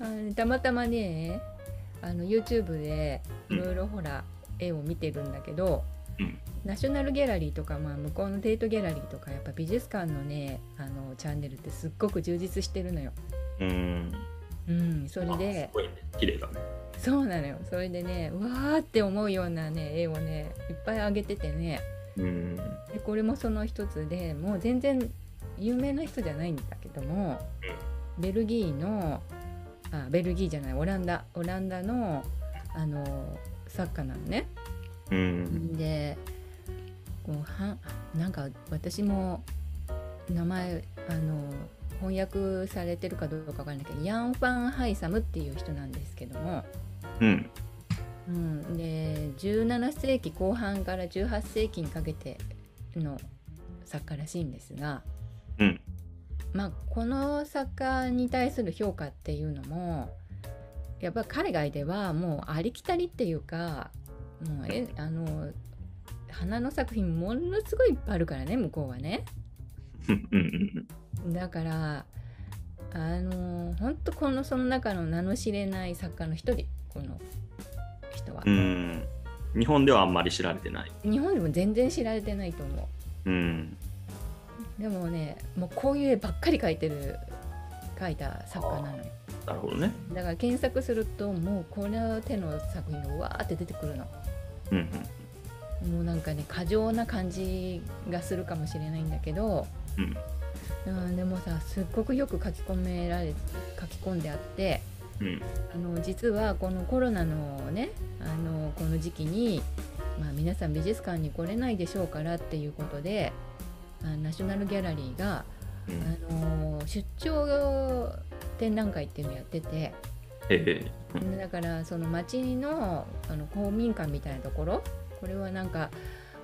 あたまたまねあの YouTube でいろいろほら、絵を見てるんだけど、うん。ナショナルギャラリーとか、まあ、向こうのテートギャラリーとかやっぱ美術館のねあのチャンネルってすっごく充実してるのよ。うん。うん、それあでね。綺麗だね。そうなのよ。それでねうわーって思うようなね絵をねいっぱい上げててね。うん。でこれもその一つでもう全然有名な人じゃないんだけども、ベルギーのあベルギーじゃないオランダオランダのあの作家なのね。うん。でこうはなんか私も名前あの翻訳されてるかどうかわかんないけどヤン・ファン・ハイサムっていう人なんですけども、うん。うん、で17世紀後半から18世紀にかけての作家らしいんですが、うんまあ、この作家に対する評価っていうのもやっぱ海外ではもうありきたりっていうかもうえあの花の作品ものすごいいっぱいあるからね向こうはね。だからあの本当このその中の名の知れない作家の一人この人は。う。ん。日本ではあんまり知られてない。日本でも全然知られてないと思う。ん。うでもねもうこういう絵ばっかり描いてる描いた作家なのよ。なるほどね。だから検索するともうこの手の作品がわーって出てくるの。うんもうなんかね過剰な感じがするかもしれないんだけど、うん。うん、でもさすっごくよく書き込められ書き込んであって。うん。あの実はこのコロナのねあのこの時期に、まあ、皆さん美術館に来れないでしょうからっていうことであナショナルギャラリーが、うん。あの出張展覧会っていうのをやってて。だからその町のあの公民館みたいなところ。これはなんか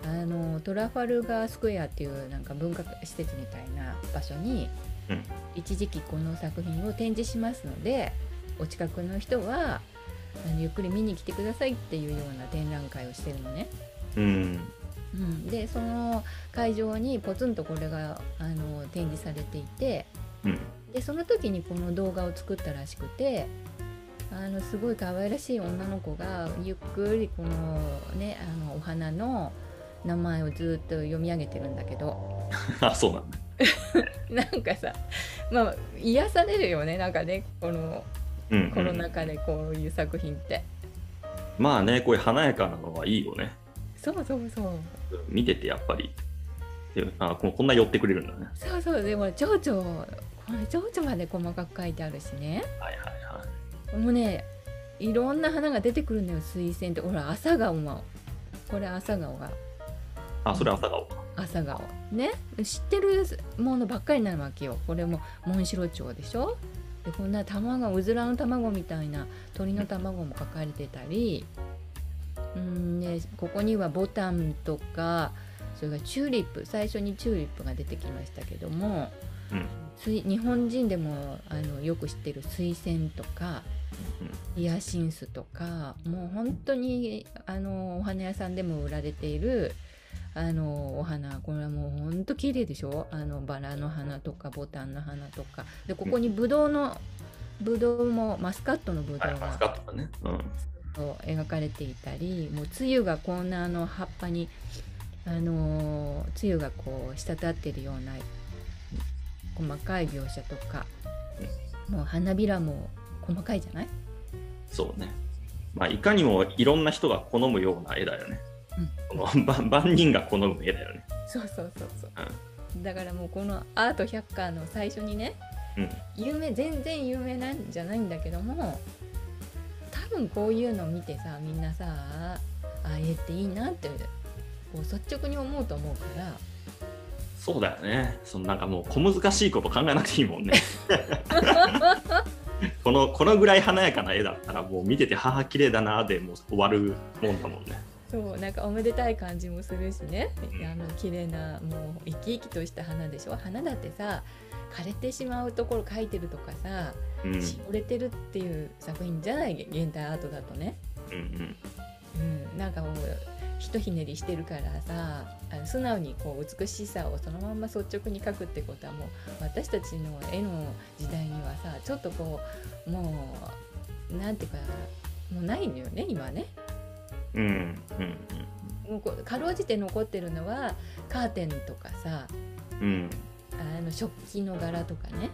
あのトラファルガースクエアっていうなんか文化施設みたいな場所にうん。一時期この作品を展示しますのでお近くの人はあのゆっくり見に来てくださいっていうような展覧会をしてるのね。うんうん、でその会場にポツンとこれがあの展示されていてうん。でその時にこの動画を作ったらしくてあのすごい可愛らしい女の子がゆっくりこのねあのお花の名前をずっと読み上げてるんだけど。あそうなんだ。なんかさまあ癒されるよね。なんかねこのうんうん。コロナ禍でこういう作品って。まあねこういう華やかなのはいいよね。そうそうそう見ててやっぱり。であここんな寄ってくれるんだね。そうそうでも蝶々これ蝶々まで細かく書いてあるしね。はいはいはい。もうねいろんな花が出てくるのよ水仙って。ほら朝顔もこれ朝顔が。あそれ朝顔。か朝顔。ね？知ってるものばっかりなわけよ。これもモンシロチョウでしょ？でこんな卵うずらの卵みたいな鳥の卵も描かれてたりうんねここにはボタンとかそれからチューリップ最初にチューリップが出てきましたけどもうん。水日本人でもあのよく知ってる水仙とかヒヤシンスとかもう本当にあのお花屋さんでも売られているあのお花これはもう本当綺麗でしょ？あのバラの花とかボタンの花とか。でここにブドウのブドウもマスカットのブドウはいマスカがットだね。うん描かれていたりもう梅雨がこんなあの葉っぱにあの梅雨がこう滴ってるような細かい描写とかもう花びらも細かいじゃない？そうね。まあいかにもいろんな人が好むような絵だよね、この万万人が好む絵だよね。そうそうそうそう、だからもうこのアート百科の最初にねうん。有名全然有名なんじゃないんだけども多分こういうのを見てさみんなさああ絵っていいなってこう率直に思うと思うから。そうだよね。そのなんかもう小難しいこと考えなくていいもんね。このこのぐらい華やかな絵だったらもう見てて母綺麗だなでもう終わるもんだもんねそうなんかおめでたい感じもするしね。あの綺麗なもう生き生きとした花でしょ。花だってさ枯れてしまうところ描いてるとかさうん。しおれてるっていう作品じゃない？現代アートだとね。うんうん。うん、なんかもうひとひねりしてるからさあの素直にこう美しさをそのまんま率直に描くってことはもう私たちの絵の時代にはさちょっとこうもなんていうかもうないのよね今ね。うんうんもうこうかろうじて残ってるのはカーテンとかさうん。うんあの食器の柄とかね。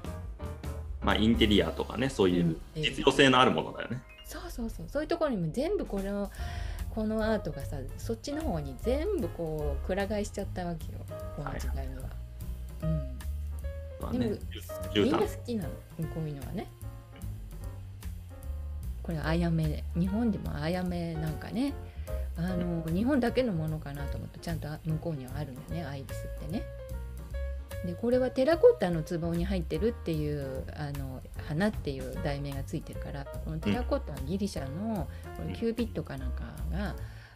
まあインテリアとかねそういう実用性のあるものだよね。そうそうそう。そういうところにも全部このこのアートがさそっちの方に全部こうくら替えしちゃったわけよ。この時代には。うん、でまあねも絨みんな好毯きなの。こういうのはね。これあやめ。で日本でもあやめなんかねあの日本だけのものかなと思ってちゃんと向こうにはあるんだよねアイリスってね。でこれはテラコッタの壺に入ってるっていうあの花っていう題名がついてるからこのテラコッタはギリシャのこのキューピッドかなんかが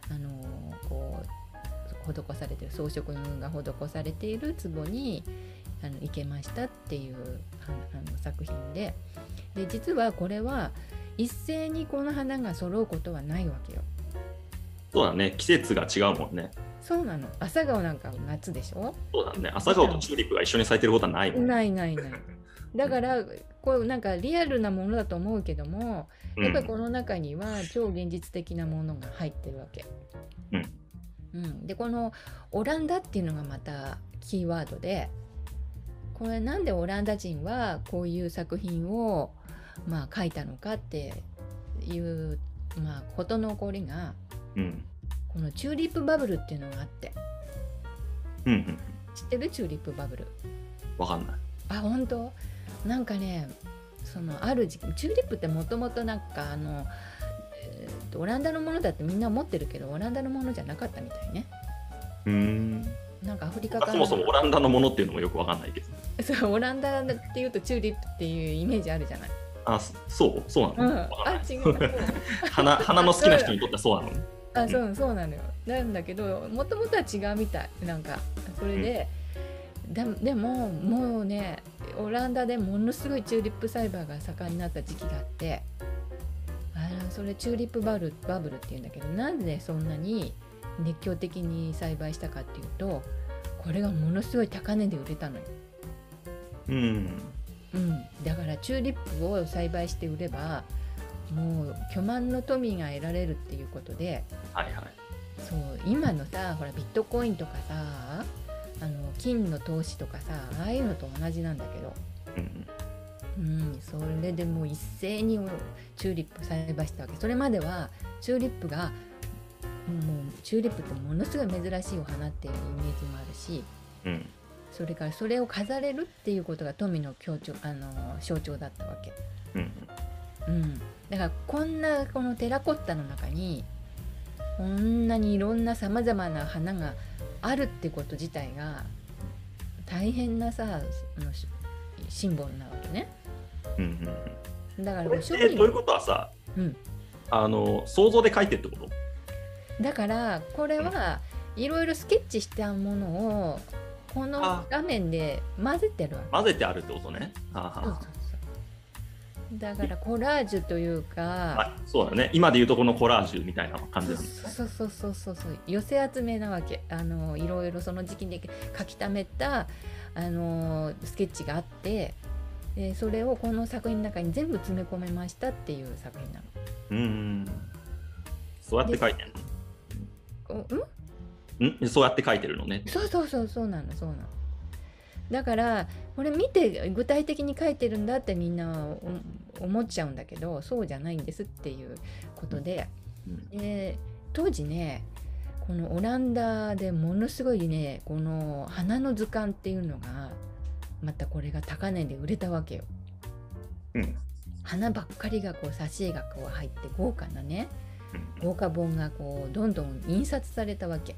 あのこう施されてる装飾が施されている壺にあの生けましたっていうあの作品でで実はこれは一斉にこの花が揃うことはないわけよ。そうだね季節が違うもんね。そうなの朝顔なんかは夏でしょ？そうだね朝顔とチューリップが一緒に咲いてることはないもんね。ないないない。だからこうなんかリアルなものだと思うけどもやっぱりこの中には超現実的なものが入ってるわけ。うんうん、でこのオランダっていうのがまたキーワードでこれなんでオランダ人はこういう作品をまあ書いたのかっていうまあ事の起こりがうん。このチューリップバブルっていうのがあって。うんうん知ってるチューリップバブル？わかんない。あ本当？なんかねそのある時期チューリップってもともとなんかあの、えーとオランダのものだってみんな持ってるけどオランダのものじゃなかったみたいね。うーん。なんかアフリカから。そもそもオランダのものっていうのもよくわかんないけど。そうオランダっていうとチューリップっていうイメージあるじゃない、あそそうそうなうん、の、あわかんない。違う。花花の好きな人にとってはそうなの？ね。あそうそうなのよ。なんだけどもともとは違うみたい。なんかそれで、ででももうねオランダでものすごいチューリップ栽培が盛んになった時期があってあのそれチューリップバブルバブルっていうんだけどなんでそんなに熱狂的に栽培したかっていうとこれがものすごい高値で売れたのよ。うん。うん、だからチューリップを栽培して売ればもう巨万の富が得られるっていうことではいはい。そう今のさほらビットコインとかさあの金の投資とかさああいうのと同じなんだけど、うんうん、それでもう一斉にチューリップ栽培したわけ。それまではチューリップがもうチューリップってものすごい珍しいお花っていうイメージもあるしうん。それからそれを飾れるっていうことが富の強調あの象徴だったわけ。うん。うん、だからこんなこのテラコッタの中にこんなにいろんなさまざまな花があるってこと自体が大変なさあのしシンボルなわけね。うんうんうん。だからこれっ職てという人ことはさ、うん。あの想像で書いてってこと？だからこれはいろいろスケッチしたものをこのあ。画面で混ぜてるわけ。混ぜてあるってことね。あそうそうそうだからコラージュというかあそうだね。今でいうとこのコラージュみたいな感じなんですね。そうそうそうそうそう寄せ集めなわけあのいろいろその時期で書き溜めたあのスケッチがあってでそれをこの作品の中に全部詰め込めましたっていう作品なうんうん。そうやって書いてるの？おうん？のん？そうやって書いてるのね。そうそうそうそうなのそうなの。だからこれ見て具体的に書いてるんだってみんなお思っちゃうんだけどそうじゃないんですっていうことで。うんで当時ねこのオランダでものすごいねこの花の図鑑っていうのがまたこれが高値で売れたわけよ。うん花ばっかりがこう挿絵がこう入って豪華なねうん豪華本がこうどんどん印刷されたわけ。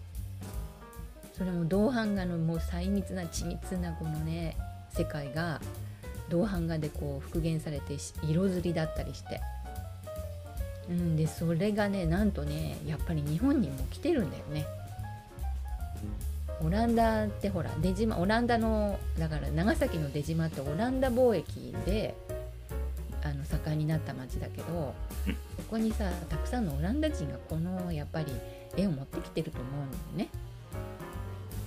それも銅版画のもう細密な緻密なこのね世界が銅版画でこう復元されてし色づりだったりして。うん、でそれがねなんとねやっぱり日本にも来てるんだよね。オランダってほら出島オランダのだから長崎の出島ってオランダ貿易であの盛んになった町だけどうんそこにさたくさんのオランダ人がこのやっぱり絵を持ってきてると思うんだよね。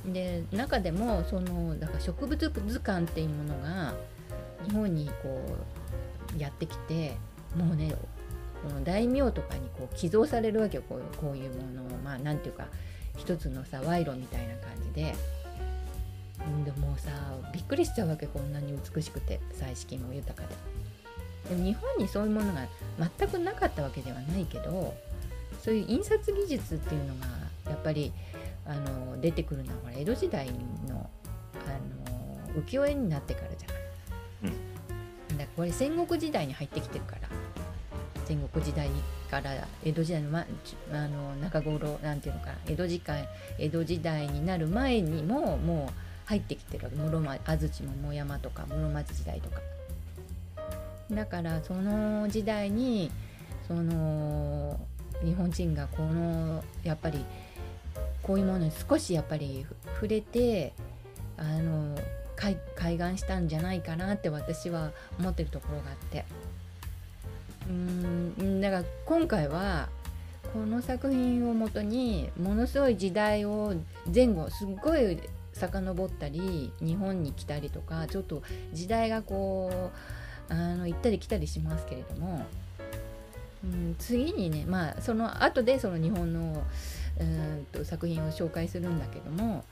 で中でもそのだから植物図鑑っていうものが日本にこうやってきてもうねこの大名とかにこう寄贈されるわけよこういうこういうものをまあなんていうか一つのさ賄賂みたいな感じで。でもさびっくりしちゃうわけこんなに美しくて彩色も豊かで。でも日本にそういうものが全くなかったわけではないけどそういう印刷技術っていうのがやっぱりあの出てくるのはほら江戸時代のあの浮世絵になってからじゃない。うん、だこれ戦国時代に入ってきてるから戦国時代から江戸時代の,、ま、あの中頃なんていうのかな江戸時代江戸時代になる前にももう入ってきてるわけ室安土桃山とか室町時代とか。だからその時代にその日本人がこのやっぱりこういうものに少しやっぱり触れてあの開眼したんじゃないかなって私は思ってるところがあって。うんだから今回はこの作品をもとにものすごい時代を前後すっごい遡ったり日本に来たりとかちょっと時代がこうあの行ったり来たりしますけれども、うん、次にねまあその後でその日本のうんと作品を紹介するんだけども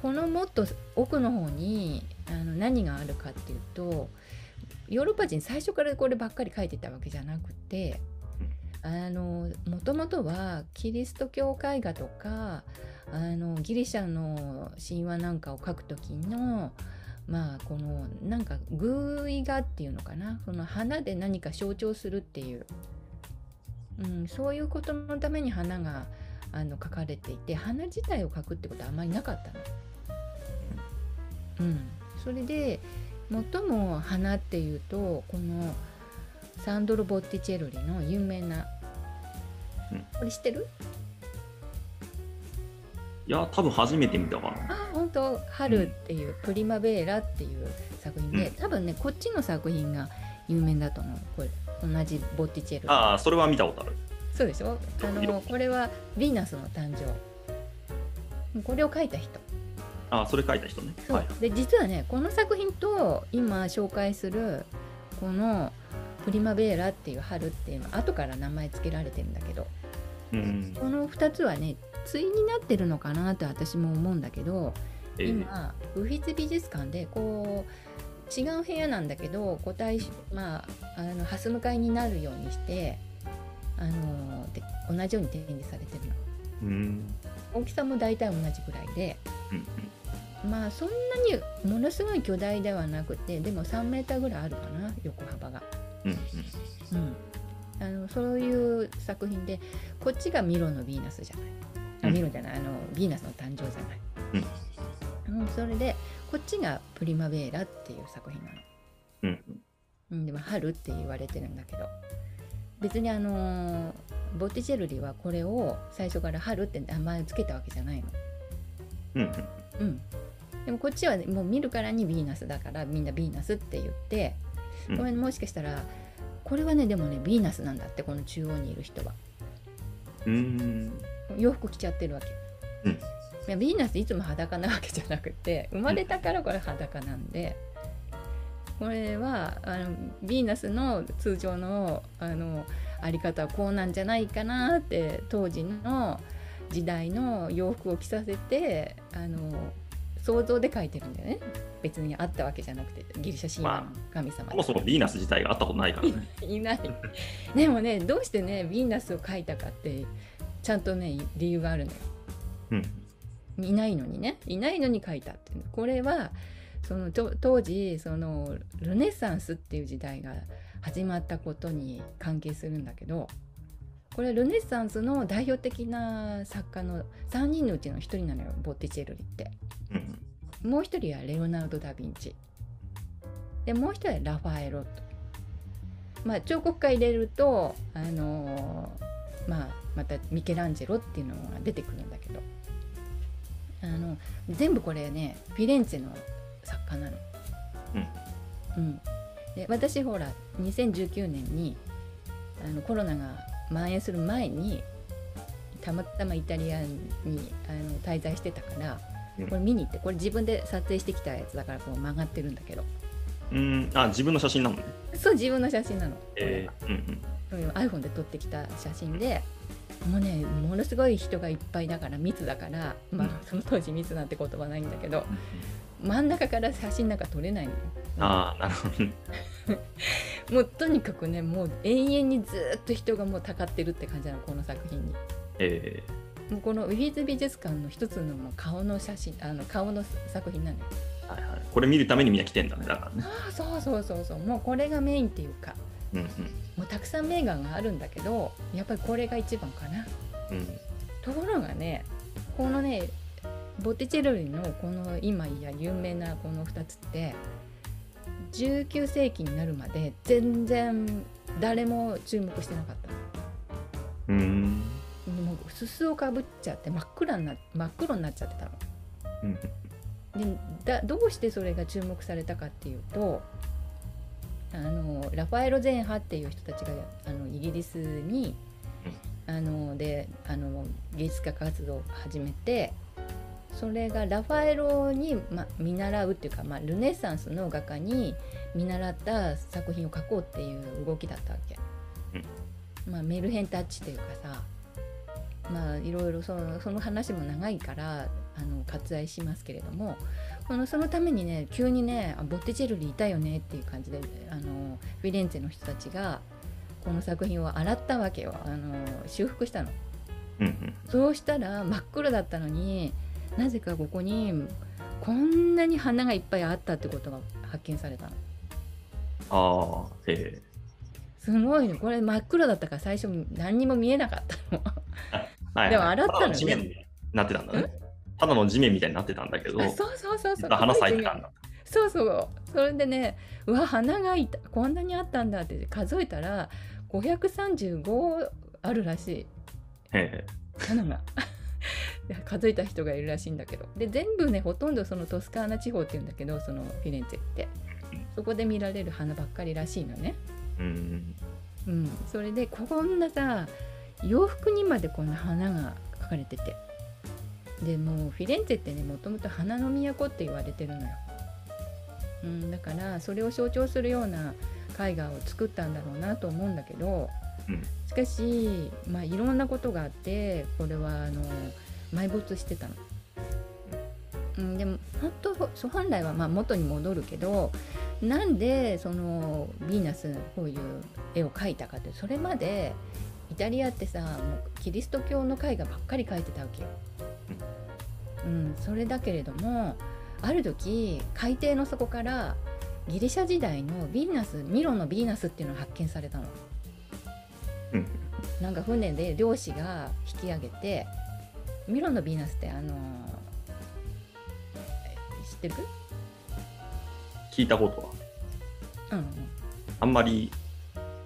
このもっと奥の方にあの何があるかっていうとヨーロッパ人最初からこればっかり書いてたわけじゃなくてもともとはキリスト教絵画とかあのギリシャの神話なんかを書く時のまあこのなんか偶意画っていうのかなその花で何か象徴するっていう、うん、そういうことのために花があの書かれていて花自体を描くってことはあんまりなかったの。うん、それで最も花っていうとこのサンドロ・ボッティチェロリの有名な、うん、これ知ってる？いや多分初めて見たかな。あ本当？春っていう、うん、プリマベーラっていう作品で、うん、多分ねこっちの作品が有名だと思う。これ同じボッティチェロリ。ああそれは見たことあるそうでしょ？あのこれはヴィーナスの誕生。これを書いた人。あそれ書いた人ね。はい、で実はねこの作品と今紹介するこの「プリマベーラ」っていう春っていうのは後から名前付けられてるんだけど、うん、この2つはね対になってるのかなと私も思うんだけど、えー、今ウフィズ美術館でこう違う部屋なんだけど個体まああの蓮向かいになるようにしてあので同じように展示されてるの。うん大きさも大体同じぐらいで、うんまあそんなにものすごい巨大ではなくてでも3メーターぐらいあるかな横幅が。うん、うん、あのそういう作品でこっちがミロのヴィーナスじゃない。あミロじゃないあのヴィーナスの誕生じゃない。うん、うん、それでこっちがプリマベーラっていう作品なの。うんうん、でも春って言われてるんだけど別にあのボッティチェルリはこれを最初から春って名前を付けたわけじゃないの。うん、うん、でもこっちはもう見るからにヴィーナスだからみんなヴィーナスって言って、うん、これもしかしたらこれはねでもねヴィーナスなんだってこの中央にいる人は。うん洋服着ちゃってるわけ。うん、ヴィーナスいつも裸なわけじゃなくて生まれたからこれ裸なんで。これはあのヴィーナスの通常のあのあり方はこうなんじゃないかなって当時の時代の洋服を着させてあの想像で描いてるんだよね。別にあったわけじゃなくてギリシャ神話の神様、まあ、そもそもヴィーナス自体があったことないからね。いない。でもねどうしてねヴィーナスを描いたかってちゃんとね理由があるのよ、うん、いないのにね。いないのに描いたってこれはその当時そのルネッサンスっていう時代が始まったことに関係するんだけどこれルネッサンスの代表的な作家の3人のうちの1人なのよボッティチェルリって。うん、もう1人はレオナルド・ダ・ヴィンチ。でもう1人はラファエロット。まあ彫刻家入れると、あのー、まあ、またミケランジェロっていうのが出てくるんだけどあの全部これねフィレンツェの作家なの。うん、うん、で私ほら2019年にあのコロナが蔓延する前にたまたまイタリアにあの滞在してたからこれ見に行ってこれ自分で撮影してきたやつだからこう曲がってるんだけど。うん。あ自分の写真なのね。そう自分の写真なの、えー、うんうん、iPhone で撮ってきた写真でもうねものすごい人がいっぱいだから密だからまあその当時密なんて言葉ないんだけど真ん中から写真なんか撮れないのよ。ああなるほどね。もうとにかくねもう永遠にずっと人がもうたかってるって感じなのこの作品に。えもうこのウィズ美術館の一つのもう顔の写真あの顔の作品なのよ。ーはいはい、これ見るためにみんな来てんだねだからね。ああそうそうそうそうもうこれがメインっていうかうんうんもうたくさん名画があるんだけどやっぱりこれが一番かな。うんところがねこのねボティチェロリのこの今や有名なこの2つって19世紀になるまで全然誰も注目してなかったうーん。のもうすすをかぶっちゃって真っ暗にな真っ黒になっちゃってたの。うん。でだどうしてそれが注目されたかっていうとあのラファエロ・ゼンハっていう人たちがあのイギリスに、あのであの芸術家活動を始めてそれがラファエロに、ま、見習うっていうか、まあ、ルネサンスの画家に見習った作品を描こうっていう動きだったわけ。まあ、メルヘンタッチっていうかさまあいろいろそのその話も長いからあの割愛しますけれどもこのそのためにね急にねあボッテチェルリいたよねっていう感じであのフィレンツェの人たちがこの作品を洗ったわけよあの修復したの。うんうんそうしたら真っ黒だったのになぜかここにこんなに花がいっぱいあったってことが発見されたの。ああえすごいのこれ真っ黒だったから最初何にも見えなかったの。ーはいはいでも洗ったのね地面になってたんだね。ただの地面みたいになってたんだけど、あそうそうそうそう。花咲いてたんだ。そうそう。それでね、うわ、花がいた、こんなにあったんだって数えたら、535あるらしい。え花が。数えた人がいるらしいんだけど。で、全部ね、ほとんどそのトスカーナ地方っていうんだけど、そのフィレンツェって。そこで見られる花ばっかりらしいのね。えうんうん。それで、こんなさ、洋服にまでこんな花が描かれてて。でもうフィレンツェってねもともと花の都って言われてるのよ、うん、だからそれを象徴するような絵画を作ったんだろうなと思うんだけどうんしかし、まあ、いろんなことがあってこれはあの埋没してたの。うん、でも本当本来はまあ元に戻るけどなんでそのヴィーナスこういう絵を描いたかってそれまでイタリアってさもうキリスト教の絵画ばっかり描いてたわけよ。うん、それだけれどもある時海底の底からギリシャ時代のヴィーナスミロのヴィーナスっていうのが発見されたの。うん。なんか船で漁師が引き上げてミロのヴィーナスってあのえ知ってる？聞いたことは。うんうん。あんまり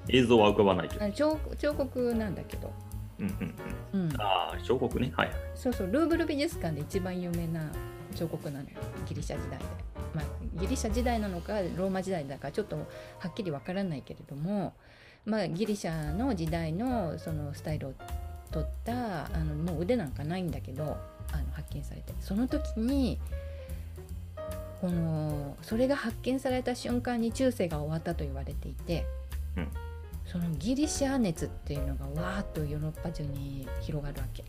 映像は浮かばないけど。あの彫彫刻なんだけど、うんうんうん、うん、ああ、彫刻ね。はい。そうそう。ルーブル美術館で一番有名な彫刻なのよ。ギリシャ時代で、まあ、ギリシャ時代なのかローマ時代だかちょっとはっきりわからないけれども、まあ、ギリシャの時代のそのスタイルを取ったあのもう腕なんかないんだけどあの発見されてその時にこのそれが発見された瞬間に中世が終わったと言われていて、うんそのギリシャ熱っていうのがわーっとヨーロッパ中に広がるわけ。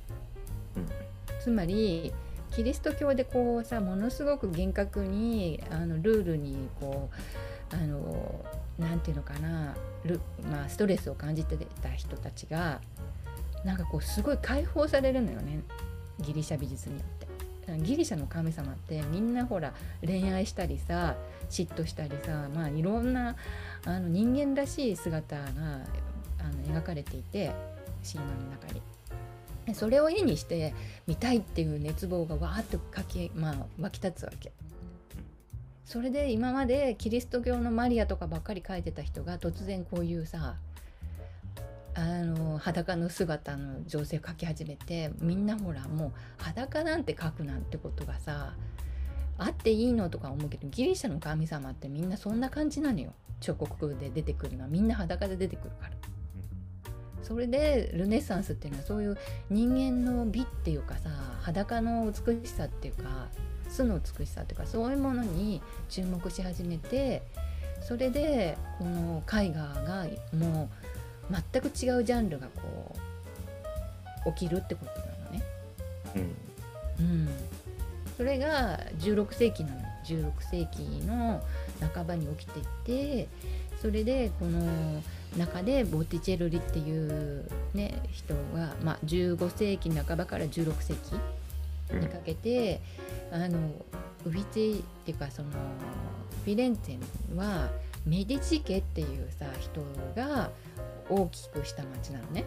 うんつまりキリスト教でこうさものすごく厳格にあのルールにこうあのなんていうのかなル、まあ、ストレスを感じてた人たちがなんかこうすごい解放されるのよねギリシャ美術によって。ギリシャの神様ってみんなほら恋愛したりさ嫉妬したりさまあいろんなあの人間らしい姿があの描かれていて神話の中に。それを絵にして見たいっていう熱望がわーっとかき、まあ、湧き立つわけ。それで今までキリスト教のマリアとかばっかり描いてた人が突然こういうさあの裸の姿の女性を描き始めてみんなほらもう裸なんて描くなんてことがさあっていいのとか思うけどギリシャの神様ってみんなそんな感じなのよ。彫刻で出てくるのは。みんな裸で出てくるから。それでルネサンスっていうのはそういう人間の美っていうかさ裸の美しさっていうか素の美しさっていうかそういうものに注目し始めてそれでこの絵画がもう全く違うジャンルがこう起きるってことなのね。うんうん、それが16世紀なの16世紀の半ばに起きていてそれでこの中でボティチェルリっていう、ね、人が、まあ、15世紀半ばから16世紀にかけて、あのウフィツェっていうかそのフィレンツェはメディチ家っていうさ人が大きくした町なのね。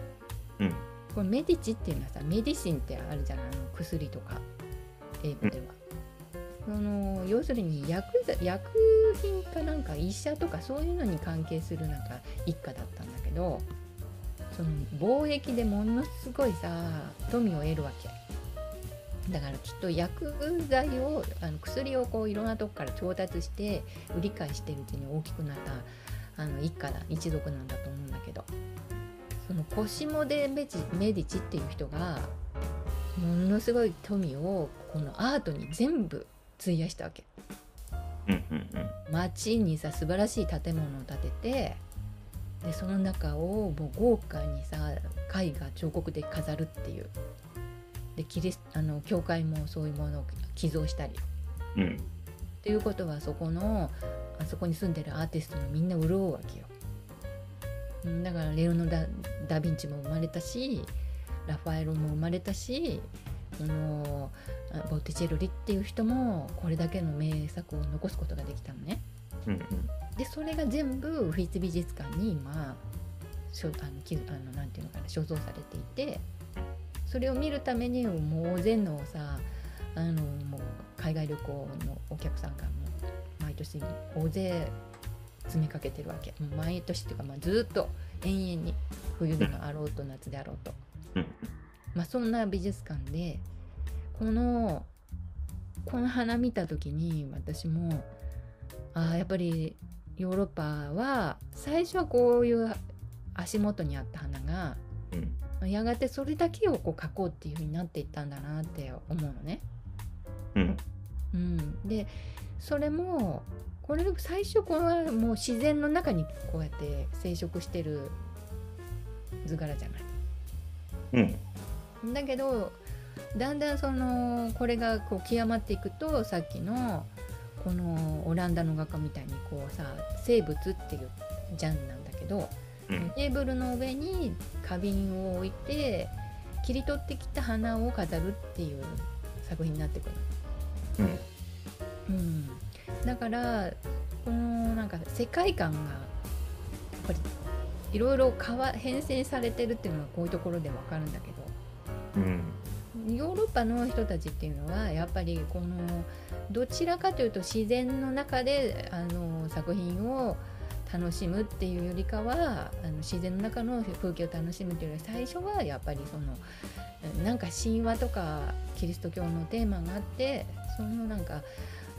うんこれメディチっていうのはさメディシンってあるじゃないあの薬とか英語では。その要するに薬薬品かなんか医者とかそういうのに関係するなんか一家だったんだけどその貿易でものすごいさ富を得るわけだからきっと薬剤をあの薬をこういろんなとこから調達して売り買いしてるうちに大きくなったあの一家だ一族なんだと思うんだけどそのコシモ・デ・メディチっていう人がものすごい富をこのアートに全部費やしたわけ。うんうん。街にさ素晴らしい建物を建ててでその中をもう豪華にさ絵画彫刻で飾るっていうでキリスあの教会もそういうものを寄贈したり。うん。うんっていうことはそこのあそこに住んでるアーティストもみんな潤うわけよ。うんだからレオノダ・ダ・ヴィンチも生まれたしラファエロも生まれたしこのあボッティチェロリっていう人もこれだけの名作を残すことができたのね。うんでそれが全部フィッツ美術館に今あのきあのなんていうのかな所蔵されていてそれを見るためにもう大勢のさあのもう海外旅行のお客さんがもう毎年大勢詰めかけてるわけ。毎年っていうか、まあ、ずっと延々に冬でもあろうと夏であろうと、うん。まあ、そんな美術館でこのこの花見た時に私もあーやっぱりヨーロッパは最初はこういう足元にあった花がうんやがてそれだけをこう描こうっていう風になっていったんだなって思うのね。うんうん、でそれもこれ最初これはもう自然の中にこうやって生殖してる図柄じゃない。うんだけどだんだんそのこれがこう極まっていくとさっきのこのオランダの画家みたいにこうさ生物っていうジャンルなんだけどうんテーブルの上に花瓶を置いて切り取ってきた花を飾るっていう作品になってくる。うん。うん、だからこのなんか世界観がやっぱりいろいろ変遷されてるっていうのがこういうところでわかるんだけど。うん。ヨーロッパの人たちっていうのはやっぱりこのどちらかというと自然の中であの作品を楽しむっていうよりかはあの自然の中の風景を楽しむっていうよりは最初はやっぱりそのなんか神話とかキリスト教のテーマがあってそのなんか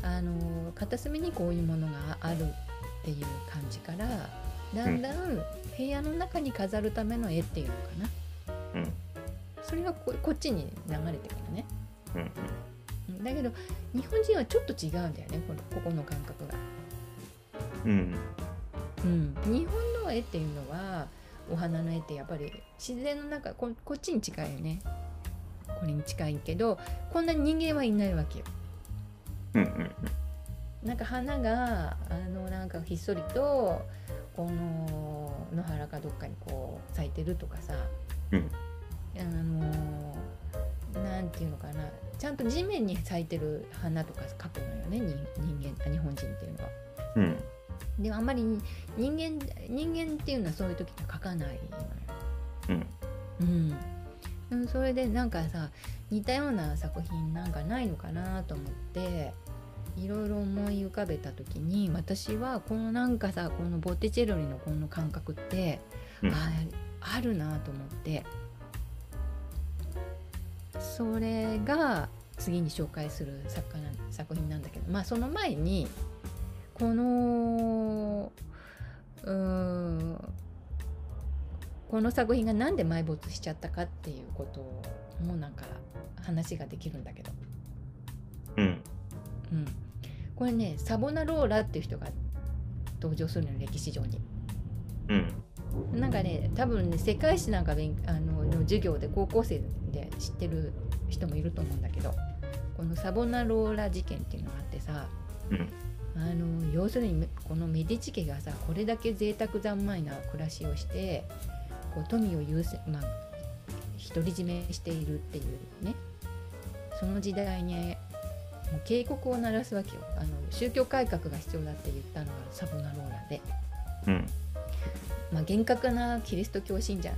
あの片隅にこういうものがあるっていう感じからだんだん部屋の中に飾るための絵っていうのかな。うん。それがここっちに流れてくるね。うんうん。だけど日本人はちょっと違うんだよねこのここの感覚が。うんうん、日本の絵っていうのはお花の絵ってやっぱり自然の中ここっちに近いよね。これに近いけどこんなに人間はいないわけよ。うんうんなんか花があのなんかひっそりとこの野原かどっかにこう咲いてるとかさ、うん。あのなんていうのかな。ちゃんと地面に咲いてる花とか描くのよね人人間あ日本人っていうのは。うんでもあんまり人間人間っていうのはそういう時って描かない。うん。うん。うん、それでなんかさ似たような作品なんかないのかなと思っていろいろ思い浮かべた時に私はこのなんかさこのボッティチェロリのこの感覚って、うん。ああるなと思って。それが次に紹介する作家な作品なんだけどまあその前にこのうーんこの作品がなんで埋没しちゃったかっていうこともなんか話ができるんだけど、うん。うん、これねサボナローラっていう人が登場するのよ歴史上に。うん。なんかね多分ね世界史なんか勉あのの授業で高校生で知ってる人もいると思うんだけどこのサボナローラ事件っていうのがあってさ。うんあの要するにこのメディチ家がさこれだけ贅沢三昧な暮らしをしてこう富を優先まあ独り占めしているっていうね。その時代にもう警告を鳴らすわけよ。あの宗教改革が必要だって言ったのがサボナローラで、うん。まあ、厳格なキリスト教信者な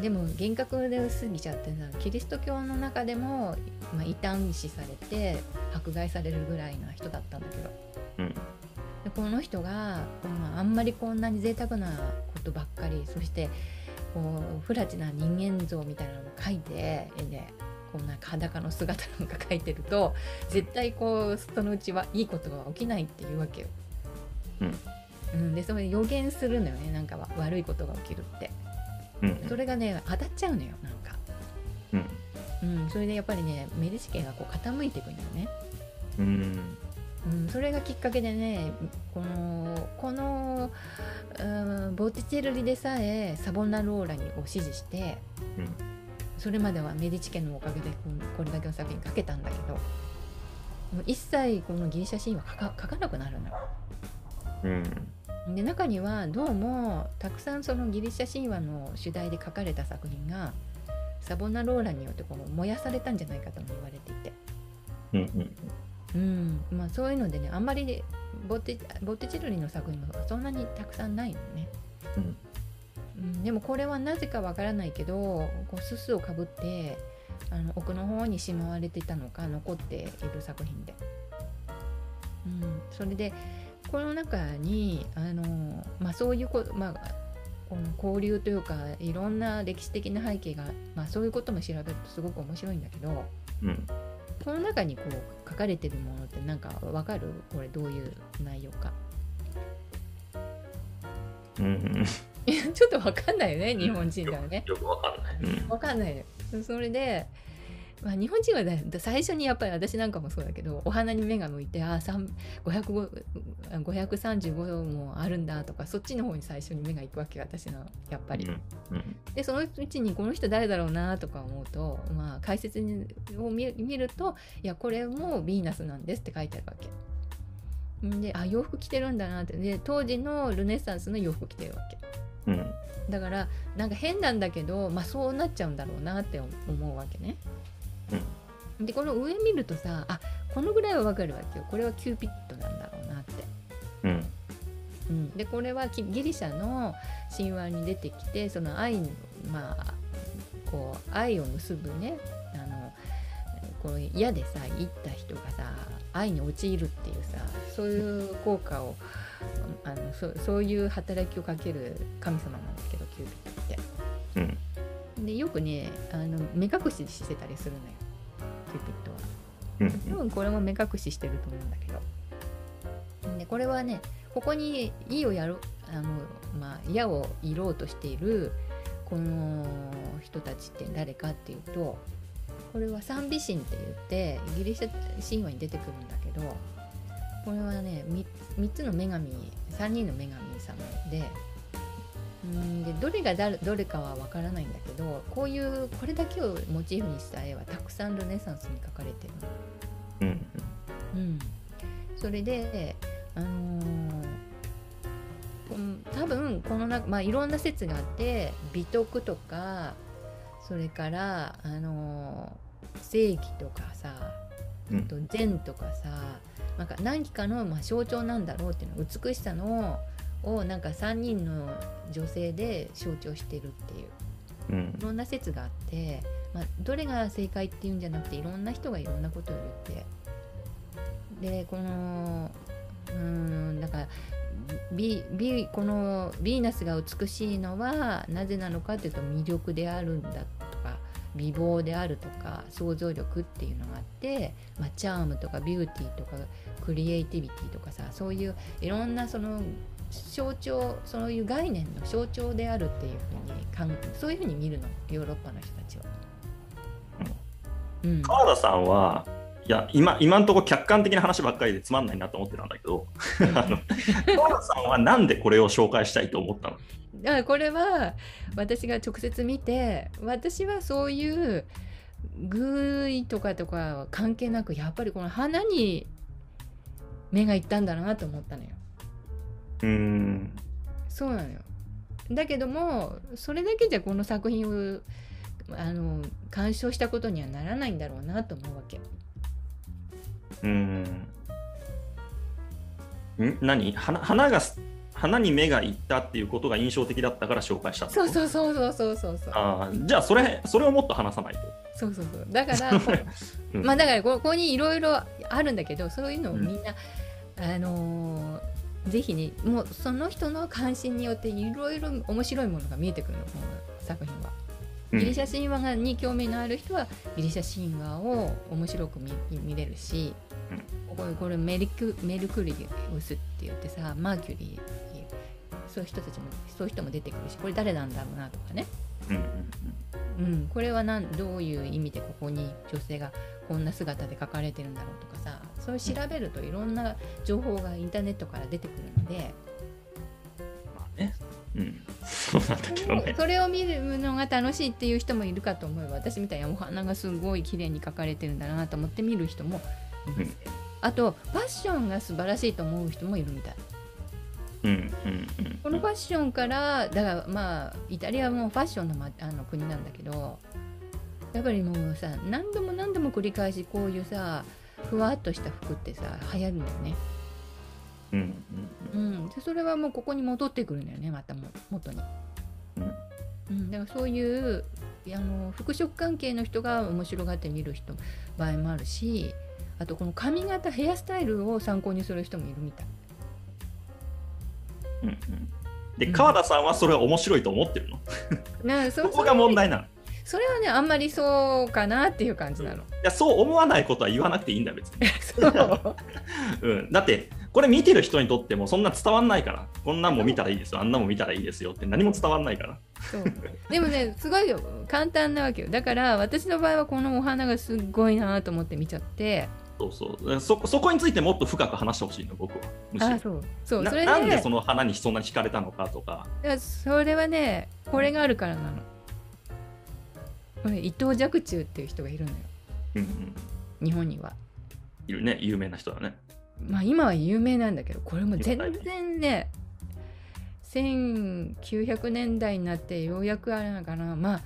でも厳格で過ぎちゃってさキリスト教の中でも、まあ、異端視されて迫害されるぐらいな人だったんだけど。うん。でこの人がこのあんまりこんなに贅沢なことばっかりそしてこう不埒な人間像みたいなのを描いて絵でこうなんか裸の姿なんか描いてると絶対こうそのうちはいいことが起きないっていうわけよ。うん、でそれ予言するのよねなんかわ悪いことが起きるってうんそれがね当たっちゃうのよなんか、うん。うん、それでやっぱりねメディチ家がこう傾いていくんだよね。うん。うん、それがきっかけでねこのこの、うん、ボティチェルリでさえサボナローラにを支持してうん。それまではメディチ家のおかげでここれだけの作品書けたんだけどもう一切このギリシャ神話書か書かなくなるのよ。うんで中にはどうもたくさんそのギリシャ神話の主題で書かれた作品がサボナローラによってこう燃やされたんじゃないかとも言われていて。うんうんまあ、そういうのでねあんまりねボテボテチェルリの作品もそんなにたくさんないのね、うん。うん、でもこれはなぜかわからないけどこうすすをかぶってあの奥の方にしまわれていたのか残っている作品で、うん、それでこの中にあの、まあ、そういうこ、まあ、この交流というかいろんな歴史的な背景が、まあ、そういうことも調べるとすごく面白いんだけどうん。この中にこう書かれてるものってなんかわかる？これどういう内容か。うん。ちょっとわかんないよね日本人だよね。よくわかんない。うんわかんないのそれで、まあ、日本人はね最初にやっぱり私なんかもそうだけどお花に目が向いてああ505 535もあるんだとかそっちの方に最初に目が行くわけよ私のやっぱり。うんでそのうちにこの人誰だろうなとか思うと、まあ、解説を見見るといやこれもヴィーナスなんですって書いてあるわけ。んであ洋服着てるんだなってで当時のルネサンスの洋服着てるわけ。うんだからなんか変なんだけど、まあ、そうなっちゃうんだろうなって思うわけね。でこの上見るとさあこのぐらいはわかるわけよ。これはキューピッドなんだろうなって。うん。うん、でこれはきギリシャの神話に出てきてその愛まあこう愛を結ぶねあのこう矢でさ行った人がさ愛に陥るっていうさそういう効果をあのそそういう働きをかける神様なんだけどキューピッドって。うんでよくねあの目隠ししてたりするのよキューピッドは。うん多分これも目隠ししてると思うんだけど。でこれはねここに「い」をやろあのまあ矢を射ろうとしているこの人たちって誰かっていうとこれは三美神って言ってギリシャ神話に出てくるんだけどこれはね 3, 3つの女神3人の女神様でうんでどれが誰どれかは分からないんだけどこういうこれだけをモチーフにした絵はたくさんルネサンスに描かれてるの。うんうん、それで、あのーうん多分この中、まあ、いろんな説があって美徳とかそれから、あのー正義とかさうん。と善とかさなんか何かの、まあ、象徴なんだろうっていうの美しさのをなんか3人の女性で象徴してるっていう。うん。いろんな説があって、まあ、どれが正解っていうんじゃなくていろんな人がいろんなことを言って。でこのうーんだからビビこのヴィーナスが美しいのはなぜなのかというと魅力であるんだとか美貌であるとか想像力っていうのがあって、まあ、チャームとかビューティーとかクリエイティビティとかさそういういろんなその象徴そういう概念の象徴であるっていうふうにそういうふうに見るのヨーロッパの人たちは。うん、川田さんはいや今今のところ客観的な話ばっかりでつまんないなと思ってたんだけど あの川田さんはなんでこれを紹介したいと思ったの？だからこれは私が直接見て私はそういう具意とかとか関係なくやっぱりこの花に目がいったんだなと思ったのよ。うん。そうなのよ。だけどもそれだけじゃこの作品をあの鑑賞したことにはならないんだろうなと思うわけ。うん。ん？何？花花が花に目がいったっていうことが印象的だったから紹介したそうそうそうそうそうそうそう。あじゃあそれそれをもっと話さないと。そうそうそう。だから うん。まあだからここにいろいろあるんだけどそういうのをみんな、あのーぜひねもうその人の関心によっていろいろ面白いものが見えてくるのこの作品は。うん。ギリシャ神話がに興味のある人はギリシャ神話を面白く見見れるし、これこれメルクメルクリウスって言ってさマーキュリーそういう人たちもそういう人も出てくるしこれ誰なんだろうなとかね、うんこれはなんどういう意味でここに女性がこんな姿で描かれてるんだろうとそれを調べるといろんな情報がインターネットから出てくるので、まあね。うん、そうなんだけどね。それを見るのが楽しいっていう人もいるかと思えば私みたいにお花がすごい綺麗に描かれてるんだなと思って見る人もいます、うん。あとファッションが素晴らしいと思う人もいるみたい。うんうんうん。このファッションからだからまあイタリアもファッションの,、ま、あの国なんだけどやっぱりもうさ何度も何度も繰り返しこういうさふわっとした服ってさ流行るんだよね、うんうん、でそれはもうここに戻ってくるんだよねまたも元に、うん。うん、だからそういうあの服飾関係の人が面白がって見る人場合もあるしあとこの髪型ヘアスタイルを参考にする人もいるみたい。うんうん。で川田さんはそれは面白いと思ってるの？なそそこが問題なの。いそれはねあんまりそうかなっていう感じなの。やそう思わないことは言わなくていいんだよ別に、そう。うん、だってこれ見てる人にとってもそんな伝わんないから。こんなんも見たらいいですよ。あんなも見たらいいですよ。って何も伝わんないから。そう。でもねすごいよ。簡単なわけよ。だから私の場合はこのお花がすっごいなと思って見ちゃって。そうそう。そそこについてもっと深く話してほしいの僕は。むしろ。あそう。そう。なそれでなんでその花にそんなに惹かれたのかとか。いやそれはねこれがあるからなの伊藤若冲っていう人がいるのよ。うんうん。日本には。いるね。有名な人だね。まあ今は有名なんだけどこれも全然ね1900年代になってようやくあれなのかな。まあ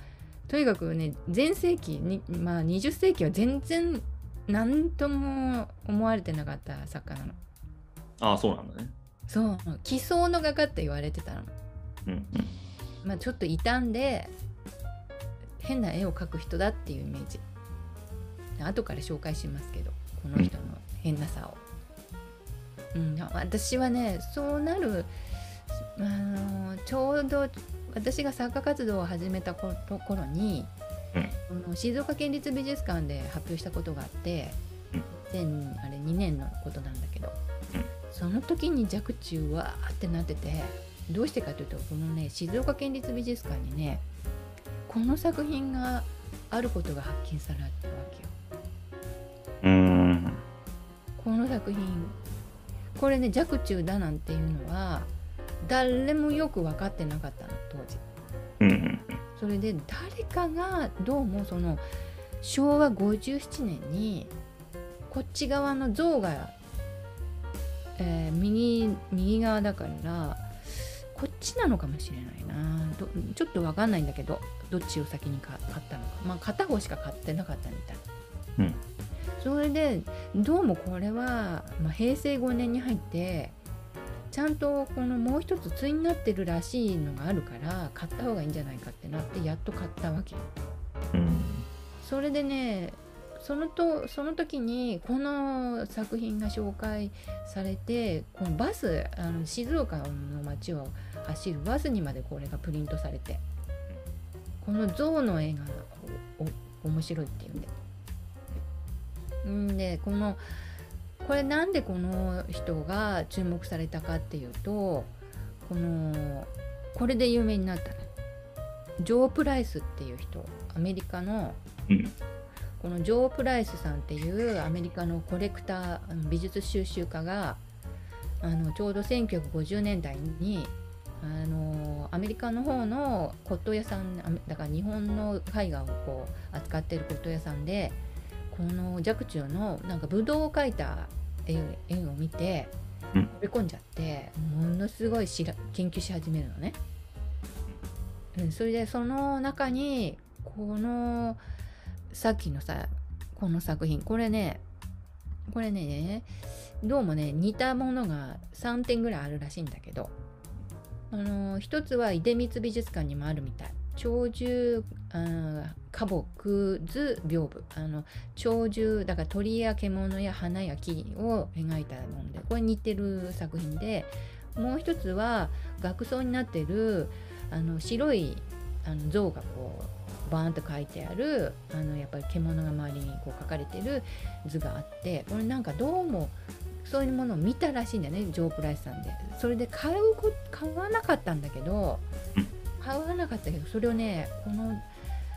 とにかくね前世紀に、まあ、20世紀は全然何とも思われてなかった作家なの。ああそうなんだね。そう。奇想の画家って言われてたの。うんうん。まあ、ちょっと傷んで変な絵を描く人だっていうイメージ。後から紹介しますけどこの人の変なさを。うん、私はねそうなるあのちょうど私が作家活動を始めた頃に、この静岡県立美術館で発表したことがあって、2000あれ2年のことなんだけど、うんその時に若冲わーってなっててどうしてかというとこのね静岡県立美術館にねこの作品があることが発見されたわけよ。うーん。この作品。これね若冲だなんていうのは誰もよく分かってなかったの当時。うん。うんそれで誰かがどうもその昭和57年にこっち側の像が、えー右右側だからこっちなのかもしれないな。どちょっと分かんないんだけどどっちを先に買買ったのか。まあ片方しか買ってなかったみたい。うん。それでどうもこれは、まあ、平成5年に入ってちゃんとこのもう一つ対になってるらしいのがあるから買った方がいいんじゃないかってなってやっと買ったわけ。よ。うん。それでねそのとその時にこの作品が紹介されてこのバスあの静岡の街を走るバスにまでこれがプリントされてこの象の絵がおお面白いっていうんで。んでこのこれなんでこの人が注目されたかっていうとこのこれで有名になったねジョー・プライスっていう人アメリカのこのジョー・プライスさんっていうアメリカのコレクター美術収集家があのちょうど1950年代にあのアメリカの方の骨董屋さんだから日本の絵画をこう扱ってる骨董屋さんでこの若冲のなんかブドウを描いた絵絵を見て惚れ込んじゃってものすごいしら研究し始めるのね。うん、それでその中にこのさっきのさこの作品これねこれねどうもね似たものが3点ぐらいあるらしいんだけどあの一つは出光美術館にもあるみたい。鳥獣花木図屏風。あの鳥獣だから鳥や獣や花や木を描いたものでこれ似てる作品でもう一つは額装になってるあの白いあの像がこうバーンと書いてあるあのやっぱり獣が周りにこう書かれてる図があってこれなんかどうもそういうものを見たらしいんだよねジョー・プライスさんで。それで買う買わなかったんだけど買わなかったけどそれをねこの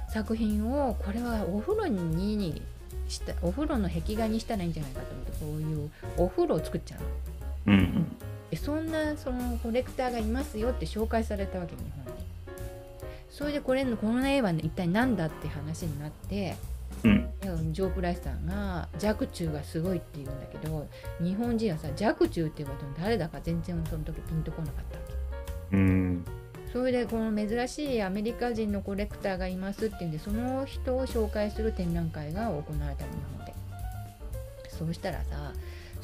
作品をこれはお風呂にしたお風呂の壁画にしたらいいんじゃないかと思ってこういうお風呂を作っちゃうの、うん、そんなそのコレクターがいますよって紹介されたわけ日本にそれでこれのこの絵は、ね、一体何だって話になってうん、ジョー・プライスさんが若冲がすごいって言うんだけど日本人はさ若冲って言われても誰だか全然その時ピンとこなかったわけ。うん。それでこの珍しいアメリカ人のコレクターがいますっていうんでその人を紹介する展覧会が行われた日本で。そうしたらさ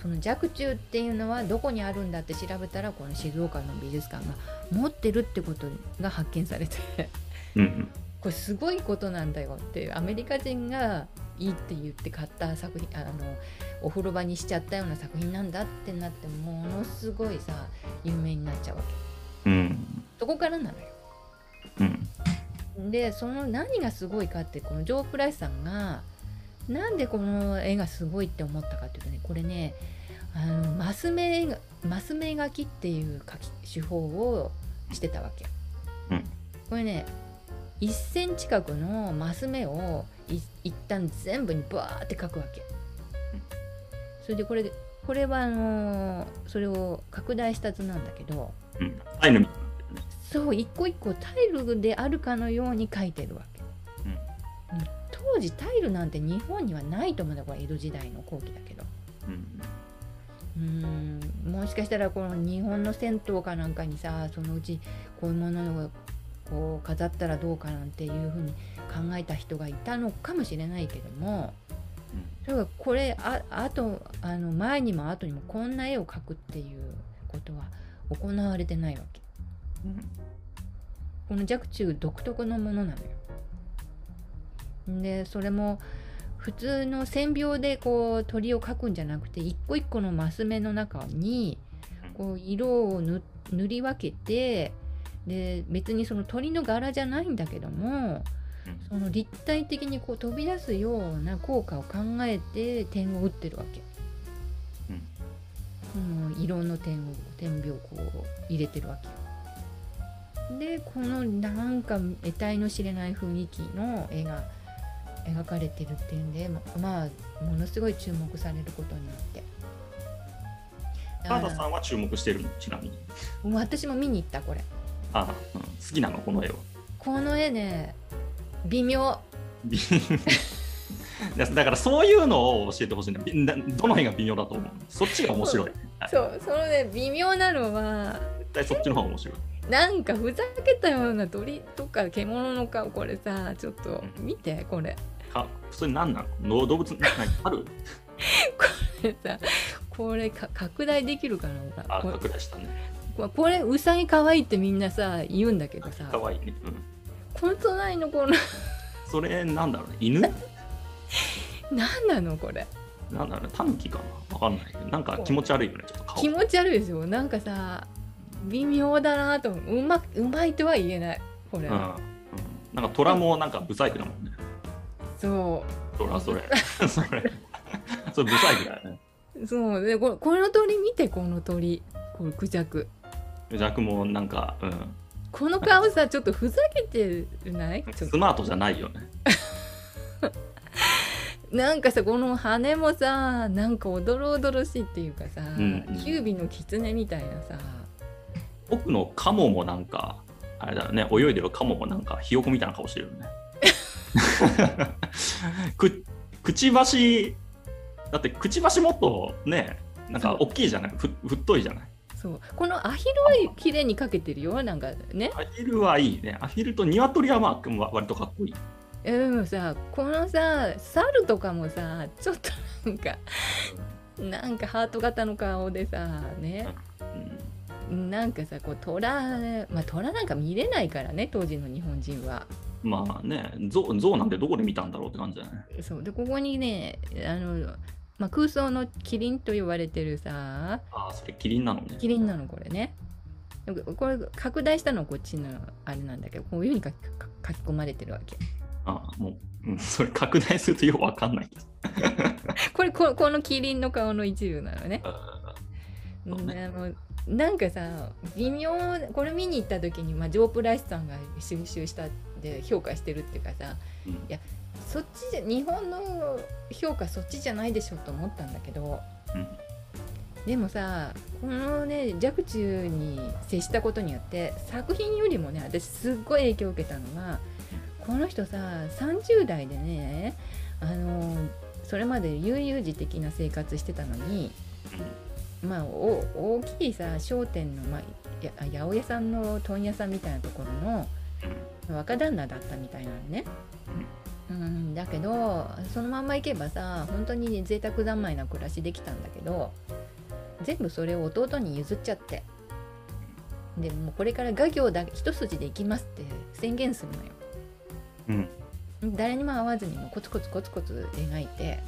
その若冲っていうのはどこにあるんだって調べたらこの静岡の美術館が持ってるってことが発見されてうんこれすごいことなんだよっていうアメリカ人がいいって言って買った作品あのお風呂場にしちゃったような作品なんだってなってものすごいさ有名になっちゃうわけ、うん、そこからなのよ、うん、でその何がすごいかってこのジョー・プライスさんがなんでこの絵がすごいって思ったかっていうとねこれねあのマス目マス目描きっていう描き手法をしてたわけ、うん、これね1センチ角のマス目を一旦全部にバーって描くわけ。それでこれこれはあのー、それを拡大した図なんだけど、うん、タイルそう一個一個タイルであるかのように描いてるわけ、うん、当時タイルなんて日本にはないと思うんだこれ江戸時代の後期だけど、うん、うんもしかしたらこの日本の銭湯かなんかにさそのうちこういうものをこう飾ったらどうかなんていうふうに考えた人がいたのかもしれないけども、うん、これああとあの前にも後にもこんな絵を描くっていうことは行われてないわけ。うん、この若冲独特のものなのよ。でそれも普通の線描でこう鳥を描くんじゃなくて一個一個のマス目の中にこう色を塗り分けてで別にその鳥の柄じゃないんだけどもその立体的にこう飛び出すような効果を考えて点を打ってるわけ。うん、色の点を点描をこう入れてるわけよ。でこのなんか得体の知れない雰囲気の絵が描かれてるっていうんでまあものすごい注目されることになって。原田さんは注目してるの？ちなみに。私も見に行ったこれ。あ、うん、好きなの？この絵は？この絵ね微妙。だからそういうのを教えてほしいんだどの辺が微妙だと思うそっちが面白い。そうそのね。微妙なのは絶対そっちの方が面白い。なんかふざけたような鳥とか獣の顔これさちょっと見てこれ。かそれ何なの？動物何ある？これさこれか拡大できるかな？あ拡大したね。これうさぎかわいいってみんなさ言うんだけどさ。かわいいね、うん、この隣のこの。それなんだろうね？犬？何なのこれ？なんだろうね？タヌキかな？わかんないなんか気持ち悪いよねちょっと気持ち悪いですよ。なんかさ微妙だなとう。まうまいとは言えないこれ、うん、うん、なんか虎もなんかブサイクだもんねそう。虎それ。それ。それブサイクだよね。そう。でここの鳥見てこの鳥。このクジャク。クジャクもなんかうん。この顔さちょっとふざけてない？スマートじゃないよね。なんかさこの羽もさなんかおどろおどろしいっていうかさ、んうん。キュービの狐みたいなさ。奥のカモもなんか、あれだよね、泳いでるカモもなんかひよこみたいな顔してるよね。くくちばし、だってくちばしもっとね、なんか大きいじゃない？ふ太いじゃない？そう。このアヒルは綺麗にかけてるよなんかね。アヒルはいいね。アヒルとニワトリはまあわ割とかっこいい。えでもさこのさ猿とかもさちょっと なんかなんかハート型の顔でさね。うん。なんかさこう虎まあ虎なんか見れないからね当時の日本人は。まあね、ゾウゾウなんてどこで見たんだろうって感じだね。そうでここにねあの、まあ、空想のキリンと言われてるさああ、それキリンなのね。キリンなのこれね。これ拡大したのはこっちのあれなんだけどこういうふうに書き書き込まれてるわけ。ああ、もう、うん、それ拡大するとよくわかんない。これここのキリンの顔の一部なのね。うねあのなんかさ微妙これ見に行った時に、まあ、ジョー・プライスさんが収集したって評価してるっていうかさーうん。そっちじゃ日本の評価そっちじゃないでしょと思ったんだけどうん。でもさこのね若冲に接したことによって作品よりもね私すっごい影響を受けたのがこの人さ30代でねあのそれまで悠々自適な生活してたのにまあお大きいさ商店の、まあ、や八百屋さんの問屋さんみたいなところの若旦那だったみたいなのね。うん、だけどそのまんま行けばさ本当に贅沢三昧な暮らしできたんだけど全部それを弟に譲っちゃってでもうこれから画業だ一筋で行きますって宣言するのよ。うん誰にも会わずにもうコツコツコツコツ描いて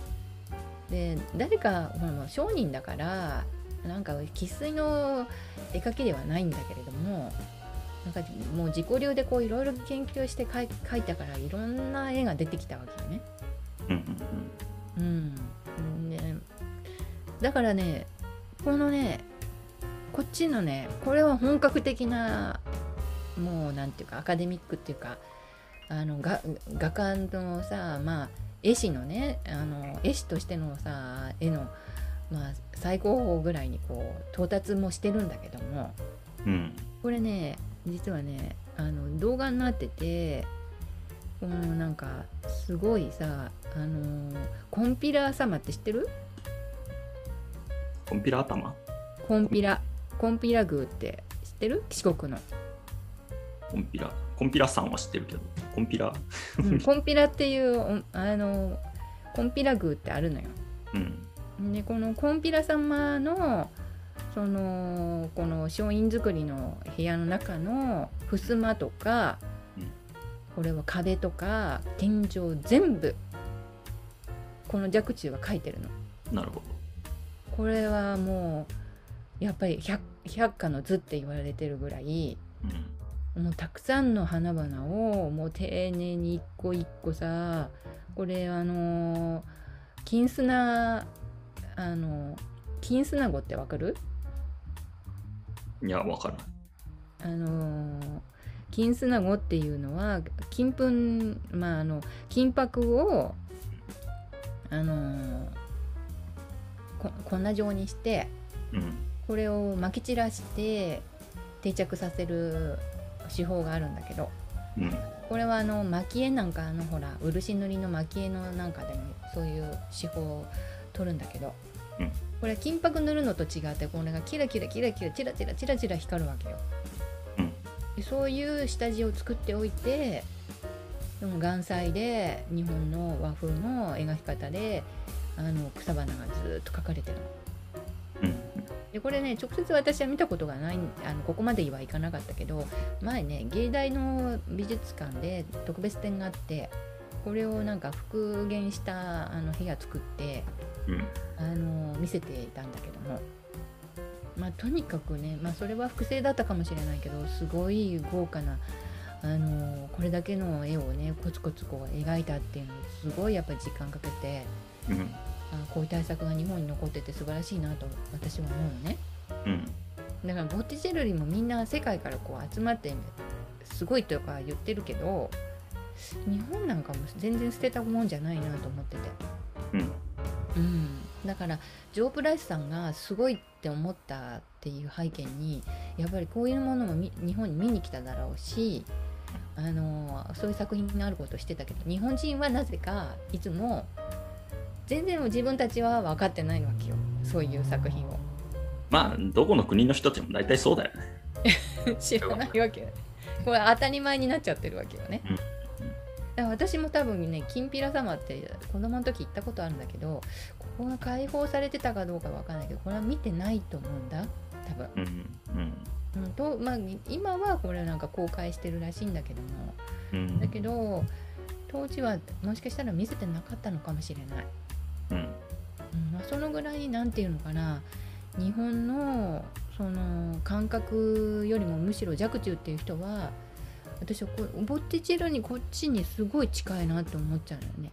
で誰かほら商人だからなんか生粋の絵描きではないんだけれどもなんかもう自己流でこういろいろ研究して描いたからいろんな絵が出てきたわけよね。うんうんうん、ねだからねこのねこっちのねこれは本格的なもうなんていうかアカデミックっていうかあのが画家のさまあ絵師のねあの絵師としてのさ絵の、まあ、最高峰ぐらいにこう到達もしてるんだけども。うんうん。これね実はねあの動画になっててこのなんかすごいさあのコンピラ様って知ってる？コンピラ頭？コンピラコンピラ宮って知ってる？四国の、コンピラコンピラさんは知ってるけどコンピラ？うん コンピラっていうおあのコンピラ宮ってあるのよ。うん。でこのコンピラ様のそのこの松陰造りの部屋の中の襖とか、うん。これは壁とか天井全部この若冲は描いてるの。なるほど。これはもうやっぱり百百花の図って言われてるぐらいうん。もうたくさんの花々をもう丁寧に一個一個さこれあの金砂あの金砂子ってわかる？いやわからないあの金砂子っていうのは金粉まああの金箔をあのこ粉状にしてうん。これをまき散らして定着させる手法があるんだけどうん。これはあの蒔絵なんかあのほら漆塗りの蒔絵のなんかでもそういう手法を取るんだけど、うんこれ金箔塗るのと違ってこれがキラキラキラキラチラチラチラチラ光るわけよ。うんでそういう下地を作っておいてその岩彩で日本の和風の描き方であの草花がずっと描かれてるの。うんでこれね直接私は見たことがないあのここまではいかなかったけど前ね芸大の美術館で特別展があってこれをなんか復元したあの部屋作ってうんあの見せていたんだけども。まあとにかくね、まあ、それは複製だったかもしれないけどすごい豪華なあのこれだけの絵をねコツコツこう描いたっていうのすごいやっぱり時間かけてうん。あこういう対策が日本に残ってて素晴らしいなと私は思うのね。うん。だからボッティチェルリもみんな世界からこう集まってすごいとか言ってるけど日本なんかも全然捨てたもんじゃないなと思ってて。うんうん、だからジョー・プライスさんがすごいって思ったっていう背景にやっぱりこういうものもみ日本に見に来ただろうしあのそういう作品があることをしてたけど日本人はなぜかいつも全然自分たちは分かってないわけよ。そういう作品を。まあどこの国の人たちも大体そうだよね。知らないわけよこれ当たり前になっちゃってるわけよね、うん私も多分ね「きんぴら様」って子供の時行ったことあるんだけどここが開放されてたかどうかわかんないけどこれは見てないと思うんだ。多分、うんうん。とまあ、今はこれなんか公開してるらしいんだけども。うんうん。だけど当時はもしかしたら見せてなかったのかもしれない、うん。うんまあ、そのぐらいなんていうのかな。日本のその感覚よりもむしろ若冲っていう人は私はこうボッティチェロにこっちにすごい近いなって思っちゃうのよね。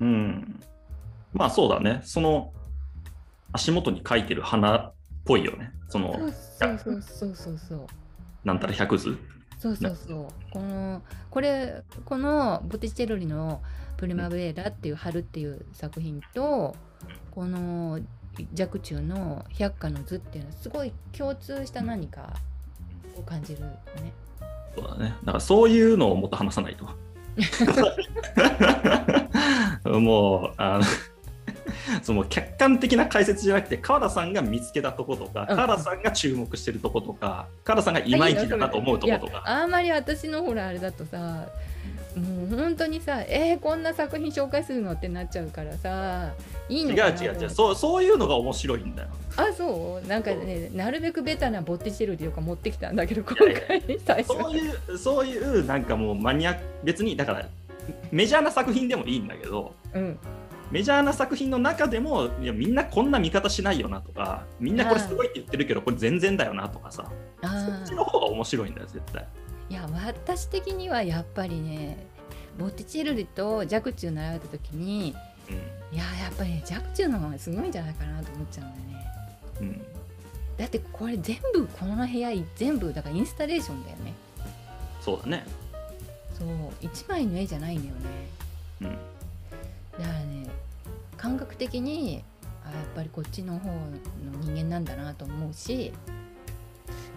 うんまあそうだね。その足元に描いてる花っぽいよね。そのそうそうそうそうそうなんたら百図。そうそうそうこのこれこのボティチェロリの「プリマベーラ」っていう「春」っていう作品とこの若冲の「百花の図」っていうのはすごい共通した何かを感じるよね。そうだね。だからそういうのをもっと話さないと。もうあのその客観的な解説じゃなくて川田さんが見つけたとことか、うん川田さんが注目してるとことか川田さんがいまいちだなと思うとことか。あんまり私のほらあれだとさもう本当にさえー、こんな作品紹介するのってなっちゃうからさいい違うのかな違う違うそうそういうのが面白いんだよ。あそう。なんかねなるべくベタなボッティチェロリとか持ってきたんだけど今回最初。そういうそういうなんかもうマニア別にだからメジャーな作品でもいいんだけどうん。メジャーな作品の中でもいやみんなこんな見方しないよなとかみんなこれすごいって言ってるけどこれ全然だよなとかさそあっちの方が面白いんだよ絶対。いや私的にはやっぱりねボッティチェロリと若冲習った時にいややっぱりね若冲の方がすごいんじゃないかなと思っちゃうんだよね。うん。うん、だってこれ全部この部屋全部だからインスタレーションだよね。そうだね。そう一枚の絵じゃないんだよね。うん。だからね感覚的にあやっぱりこっちの方の人間なんだなと思うし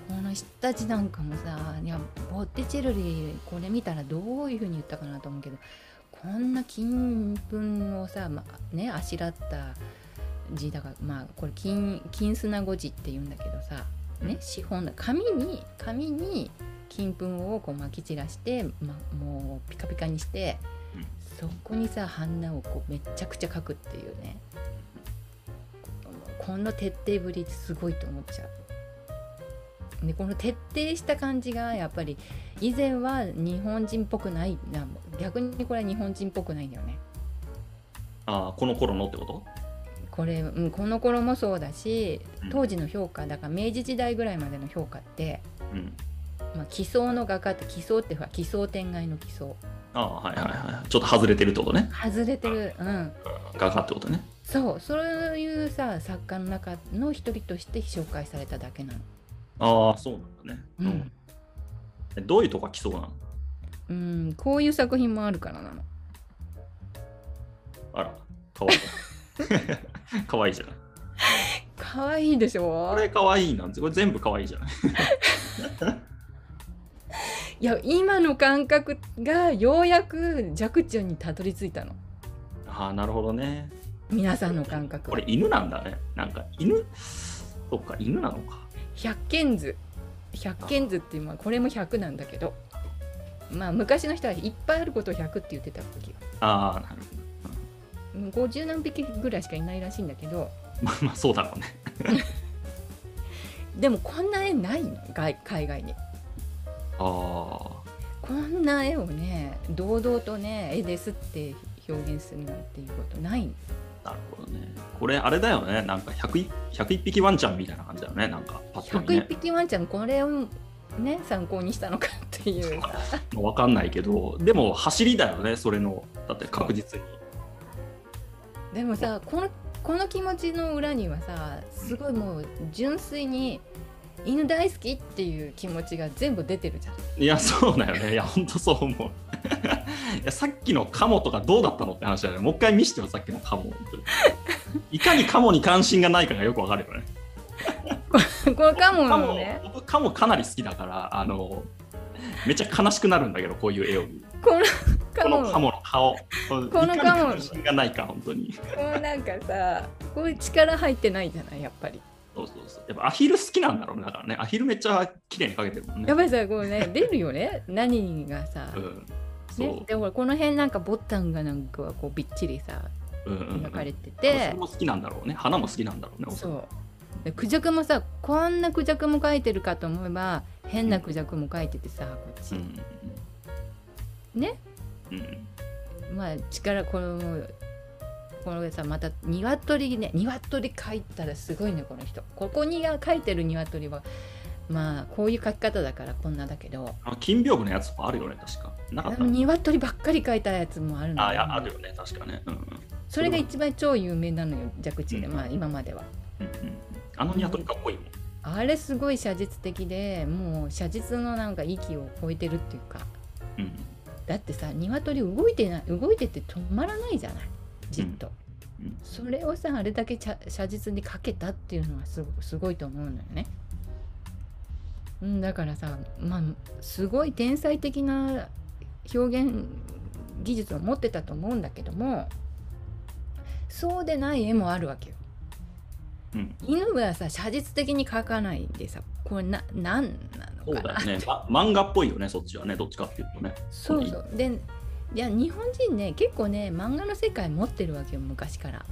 この人たちなんかもさいやボッテチェロリーこれ見たらどういうふうに言ったかなと思うけどこんな金粉をさ、まあねあしらった字だからまあこれ金金砂語字って言うんだけどさね資本だ紙に紙に金粉をこう巻き散らして、ま、もうピカピカにして、そこにさ花をこうめちゃくちゃ描くっていうねこの徹底ぶりすごいと思っちゃう。でこの徹底した感じがやっぱり以前は日本人っぽくないな逆にこれは日本人っぽくないんだよね。ああこの頃のってこと？これ、うん、この頃もそうだしうん当時の評価だから明治時代ぐらいまでの評価って、うん。まあ、奇想の画家って奇想ってほら奇想天外の奇想ああはいはいはい。ちょっと外れてるってことね。外れてるうん画家ってことね。そうそういうさ作家の中の一人として紹介されただけなの。ああそうなんだね。うんえどういうとこが来そうなの？うん、こういう作品もあるからなの。あら、かわいい。かわいいじゃない。可愛いでしょ？これかわいいなんて、これ全部かわいいじゃない。いや今の感覚がようやく若冲にたどり着いたのああ、なるほどね。皆さんの感覚これ犬なんだね。なんか犬？そっか、犬なのか。百軒図。百軒図っていうまあこれも100なんだけど。まあ昔の人はいっぱいあることを100って言ってた時ああ、なるほど。50何匹ぐらいしかいないらしいんだけど。まあまあ、そうだろうね。でもこんな絵ないの？外海外に。あこんな絵をね堂々とね絵ですって表現するなんていうことないなるほどね。これ、あれだよね。なんか101 101匹ワンちゃんみたいな感じだよね。なんか、パッと見101ね。匹ワンちゃんこれをね参考にしたのかっていうさわかんないけど、でも走りだよね、それの。だって確実に。でもさこのこの気持ちの裏にはさすごいもう純粋に犬大好きっていう気持ちが全部出てるじゃんいや、そうだよね。いや、ほんとそう思う。いやさっきのカモとかどうだったのって話だよね。もう一回見してよ、さっきのカモ。いかにカモに関心がないかがよくわかるよね。このカモのね、僕カモかなり好きだから、あの、めっちゃ悲しくなるんだけど、こういう絵を見る。このカモこのカモの顔。このカモ関心がないか、本当に。こうなんかさこういう力入ってないじゃないやっぱりそうそうそう。やっぱアヒル好きなんだろうね。だからね、アヒルめっちゃ綺麗に描けてるもんね。やっぱりさこうね出るよね何がさ、うん。そねう。、でほらこの辺なんかボタンがなんかこうびっちりさうんうんうん。描かれてそてれ、も好きなんだろうね。花も好きなんだろうね。そう。でクジャクもさこんなクジャクも描いてるかと思えば変なクジャクも描いててさこっち、うんね？うんうん。まあ力このこのさまた鶏ね鶏描いたらすごいねこの人。ここに描いてる鶏はまあこういう描き方だからこんなだけど。あの金屏風のやつもあるよね、確か。なかった？鶏ばっかり描いたやつもあるのああるよね、確かね。うんうん。それが一番超有名なのよ蛇口で、うんまあ今までは。うんうんあのニワトリかっこいいもん。あれすごい写実的でもう写実のなんか域を超えてるっていうか。うんだってさ鶏動いてない動いてて止まらないじゃない？じっと、うん。それをさあれだけ写写実に描けたっていうのはすごすごいと思うのよねうんだからさまあすごい天才的な表現技術を持ってたと思うんだけどもそうでない絵もあるわけようん犬はさ写実的に描かないでさこれな何なそうのかなだよね、ま。漫画っぽいよね、そっちはね、どっちかっていうとね。そうそうでいや日本人ね結構ね漫画の世界持ってるわけよ昔から。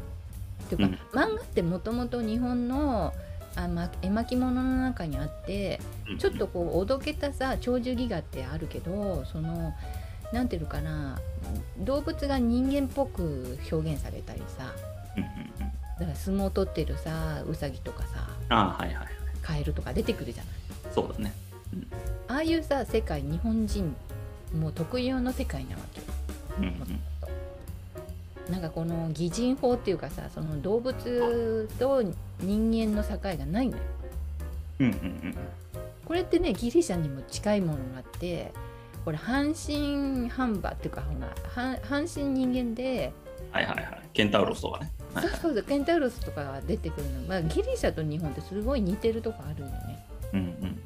ていうか、うん漫画ってもともと日本のあ、ま、絵巻物の中にあってうんちょっとこうおどけたさ鳥獣戯画ってあるけどそのなんていうのかな動物が人間っぽく表現されたりさうんうんうんだから相撲を取ってるさウサギとかさああ、はいはいはい。カエルとか出てくるじゃない。そうだね。ああいうさ世界日本人もう特有の世界なわけよ。うんうんなんかこの擬人法っていうかさその動物と人間の境がないのよ。うんうんうんこれってねギリシャにも近いものがあってこれ半身半馬っていうかほら半半身人間で、はいはいはい。ケンタウロスとかね。はいそうそうそうケンタウロスとかが出てくるの、まあ、ギリシャと日本ってすごい似てるとこあるよね。うんうん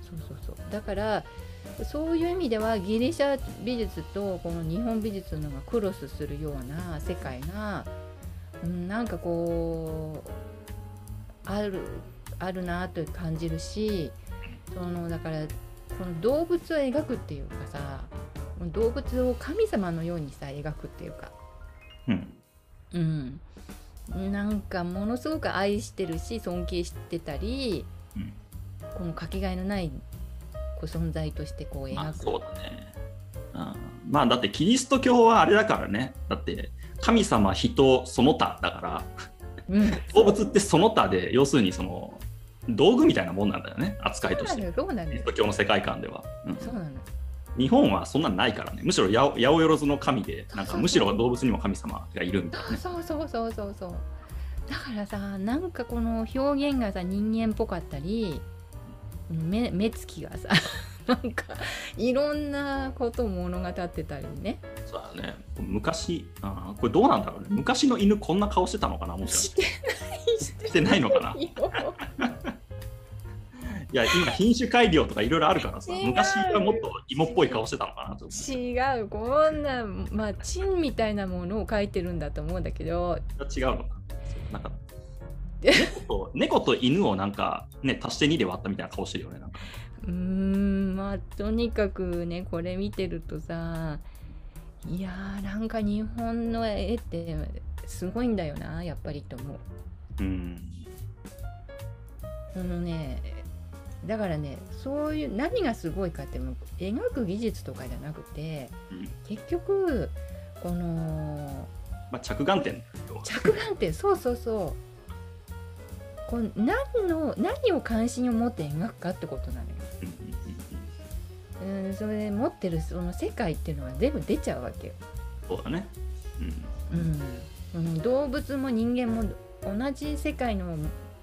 そうそうそうだからそういう意味ではギリシャ美術とこの日本美術のがクロスするような世界が、うん、なんかこうあるあるなと感じるしそのだからこの動物を描くっていうかさ動物を神様のようにさ描くっていうか、うん。うん、なんかものすごく愛してるし尊敬してたり、うん。このかけがえのないこう存在としてこうまあ描く、そうだね。うんまあだってキリスト教はあれだからね。だって神様、人、その他だから、うん、動物ってその他で、要するにその道具みたいなもんなんだよね、扱いとして。そうなのよそうなのよキリスト教の世界観では。うんそうなのよ日本はそんなんないからね。むしろ八百八百万の神で、なんかむしろ動物にも神様がいるみたいなね。そうそうそうそうそうだからさなんかこの表現がさ人間っぽかったり目目つきがさ なんかいろんなことを物語ってたりねそうだね。昔、あーこれどうなんだろうね。昔の犬こんな顔してたのかなもしかし。しててないしてないのかな？よ いや、今品種改良とかいろいろあるからさ、昔はもっと芋っぽい顔してたのかなと。違うこんなまあチンみたいなものを描いてるんだと思うんだけど違うのか。そうなんか猫と猫と犬をなんかね、足して2で割ったみたいな顔してるよね。なんかうーんまあとにかくねこれ見てるとさいやーなんか日本の絵ってすごいんだよなやっぱりと思う。うん。そのねだからねそういう何がすごいかってもう描く技術とかじゃなくてうん結局このまあ、着眼点と着眼点そうそうそうこう何の何を関心を持って描くかってことなのよ。うんそれで持ってるその世界っていうのが全部出ちゃうわけよ。そうだね。うんうんうん、動物も人間も同じ世界の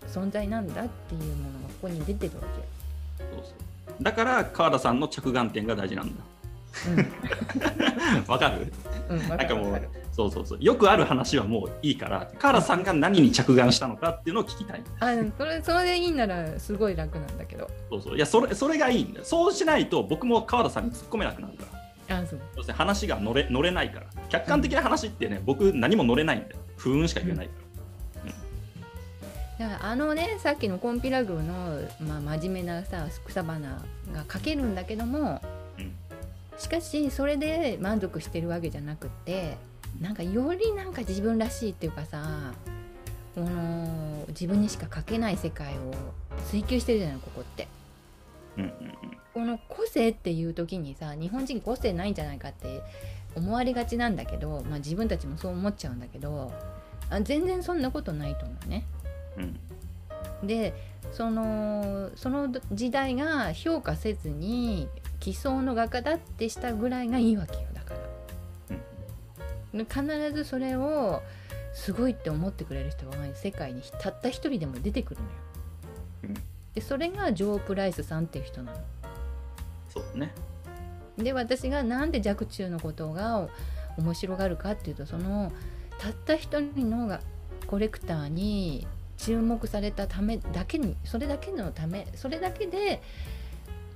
存在なんだっていうものがここに出てるわそうそうだから川田さんの着眼点が大事なんだ。けよ。うん、わかる？うん、わなんかもうかるわかる。そうそうそう。よくある話はもういいからカーラさんが何に着眼したのかっていうのを聞きたい。あ、それ、それでいいなら、すごい楽なんだけど。そうそう。いやそれそれがいいんだよ。そうしないと僕も川田さんに突っ込めなくなるから。あ、そう。要するに話が乗れ乗れないから。客観的な話ってね僕何も乗れないんだよ。不運しか言えないから、だからあのねさっきのコンピラグの、まあ、真面目なさ草花が描けるんだけどもうん。しかしそれで満足してるわけじゃなくってなんかよりなんか自分らしいっていうかさこの自分にしか描けない世界を追求してるじゃないここって。うんうんこの個性っていう時にさ日本人個性ないんじゃないかって思われがちなんだけど、まあ、自分たちもそう思っちゃうんだけどあ全然そんなことないと思うね。うんうんでそのその時代が評価せずに奇想の画家だってしたぐらいがいいわけよ必ずそれをすごいって思ってくれる人が世界にたった一人でも出てくるのよ。うん。でそれがジョー・プライスさんっていう人なの。そうだね。で私がなんで若冲のことが面白がるかっていうとそのたった一人のがコレクターに注目されたためだけにそれだけのためそれだけで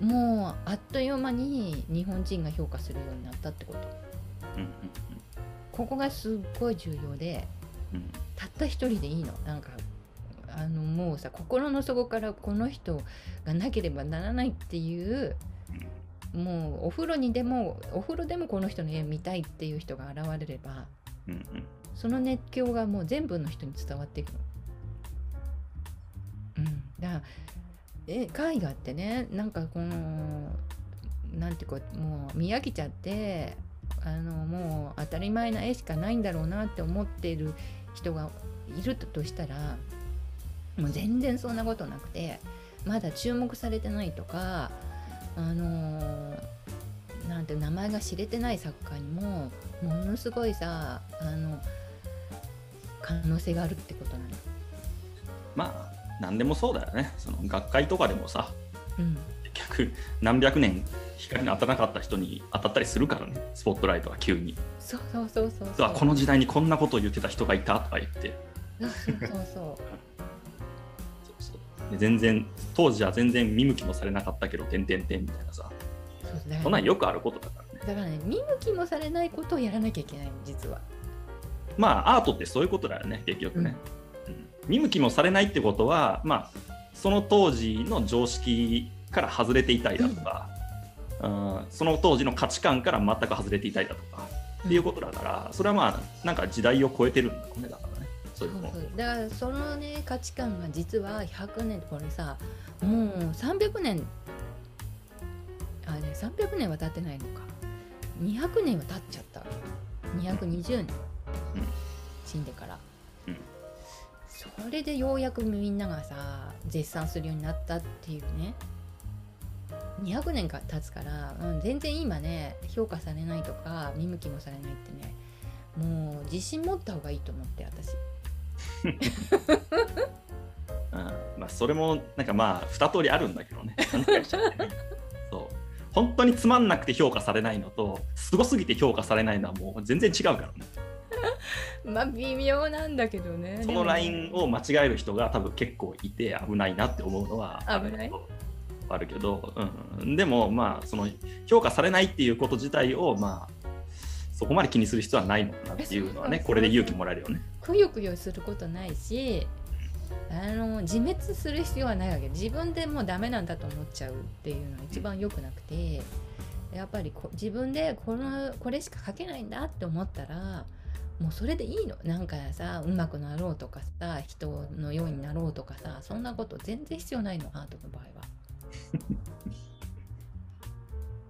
もうあっという間に日本人が評価するようになったってこと。うんここがすっごい重要でうん。うんたった一人でいいの。なんかあのもうさ心の底からこの人がなければならないっていうもうお風呂にでもお風呂でもこの人の絵見たいっていう人が現れればうんうん。その熱狂がもう全部の人に伝わっていくの。うん、だからえ絵画ってねなんかこのなんていうかもう見飽きちゃってあのもう当たり前な絵しかないんだろうなって思っている人がいるとしたらもう全然そんなことなくてまだ注目されてないとかあのなんて名前が知れてない作家にもものすごいさあの可能性があるってことなの。まあ何でもそうだよねその学会とかでもさうん結局何百年光が当たらなかった人に当たったりするからね。スポットライトが急に。そうそうそうそう実はこの時代にこんなことを言ってた人がいたとか言って。そうそうそうそう。そうで全然当時は全然見向きもされなかったけど点々点みたいなさ。そうだそんなんよくあることだからね。だからね見向きもされないことをやらなきゃいけないの実は。まあアートってそういうことだよね結局ね、うん。見向きもされないってことはまあその当時の常識から外れていたりだとか、うんその当時の価値観から全く外れていたりだとかっていうことだからそれはまあなんか時代を超えてるんだろうねだからね。そういうのそうだからそのね価値観が実は100年これさもう300年あね300年は経ってないのか。200年は経っちゃったわけ220年、死んでから、うんそれでようやくみんながさ絶賛するようになったっていうね200年か経つから、うん、全然今ね評価されないとか見向きもされないってねもう自信持った方がいいと思って私。うんまあ、それもなんかまあ二通りあるんだけどね。そう。本当につまんなくて評価されないのとすごすぎて評価されないのはもう全然違うからね。まあ微妙なんだけどねそのラインを間違える人が多分結構いて危ないなって思うのは危ない？あるけど、うん、でもまあその評価されないっていうこと自体をまあそこまで気にする必要はないのかなっていうのはねこれで勇気もらえるよね。くよくよすることないしあの自滅する必要はないわけ自分でもうダメなんだと思っちゃうっていうのが一番良くなくてやっぱりこ自分でこのこれしか書けないんだって思ったらもうそれでいいのなんかさうまくなろうとかさ人のようになろうとかさそんなこと全然必要ないのアートの場合は。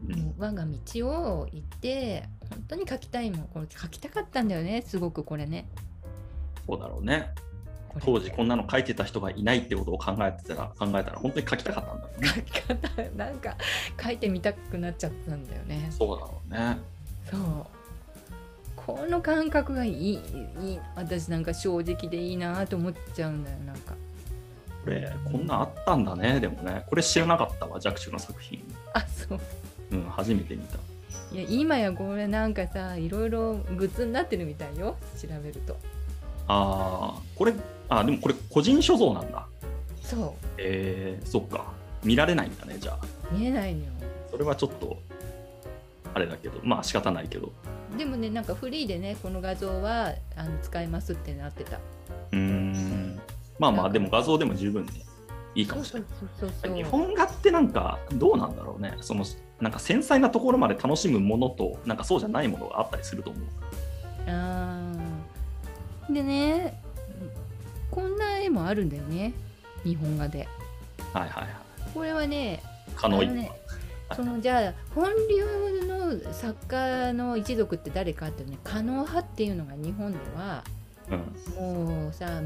うんもう我が道を行って本当に書きたいもんこれ書きたかったんだよねすごくこれね。そうだろうね。当時こんなの書いてた人がいないってことを考えてたら考えたら本当に書きたかったんだろうね。書き方 なんか書いてみたくなっちゃったんだよね。そうだろうね。そうこの感覚がいいいい私なんか正直でいいなと思っちゃうんだよなんかこれこんなんあったんだねでもねこれ知らなかったわ若冲の作品。あそううん初めて見た。いや今やこれなんかさいろいろグッズになってるみたいよ調べるとああ、これ、あでもこれ個人所蔵なんだ。そえー、そっか。見られないんだね、じゃあ。う見えないのよそれはちょっと、あれだけど、まあ仕方ないけど。でもねなんかフリーでねこの画像はあの使えますってなってたうーん。まあまあ、でも画像でも十分ね、いいかもしれない。そうそうそうそう日本画ってなんかどうなんだろうね。そのなんか繊細なところまで楽しむものと、なんかそうじゃないものがあったりすると思う。あーでねこんな絵もあるんだよね日本画ではいはいはい。これはね可能ねそのじゃあ本流の作家の一族って誰かってね狩野派っていうのが日本ではうん。もうさ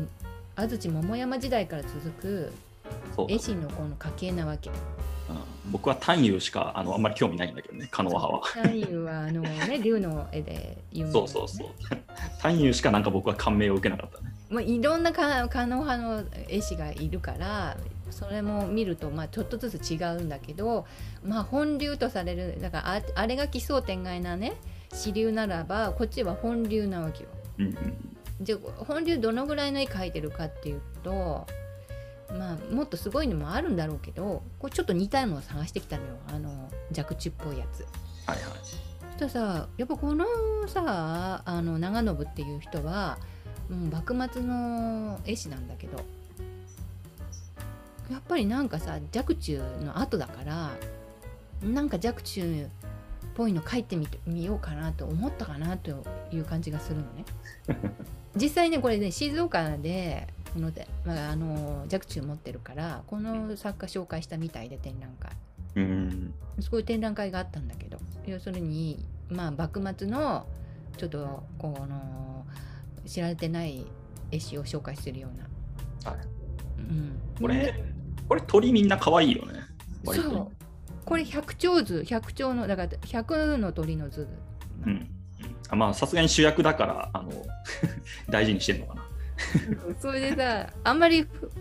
安土桃山時代から続く絵師のこの家系なわけ。うん僕は単優しかあのあんまり興味ないんだけどね、カノア派は。三遊はあのね 竜の絵で有名なねそうそうそう。単優しかなんか僕は感銘を受けなかったね。まあ、いろんなか狩野派の絵師がいるからそれも見るとまあちょっとずつ違うんだけど、まあ、本流とされるだからああれが奇想天外なね支流ならばこっちは本流なわけよ。うんうん。じゃあ本流どのぐらいの絵描いてるかっていうとまあもっとすごいのもあるんだろうけどこれちょっと似たのを探してきたのよあの弱中っぽいやつ。はいはい。そしたらさやっぱこのさあの長信っていう人はもう幕末の絵師なんだけどやっぱりなんかさ若冲の後だからなんか若冲っぽいの描いてみてみようかなと思ったかなという感じがするのね。実際ねこれね静岡でこので、まあ、あの若冲持ってるからこの作家紹介したみたいで展覧会。うん。そういう展覧会があったんだけど要するにまあ幕末のちょっとこの知られてない絵師を紹介するような、はいうん、これで、これ鳥みんな可愛いよね。そうこれ百鳥図百鳥のだから百の鳥の図うん。まあさすがに主役だからあの 大事にしてんのかな。それでさあんまりふ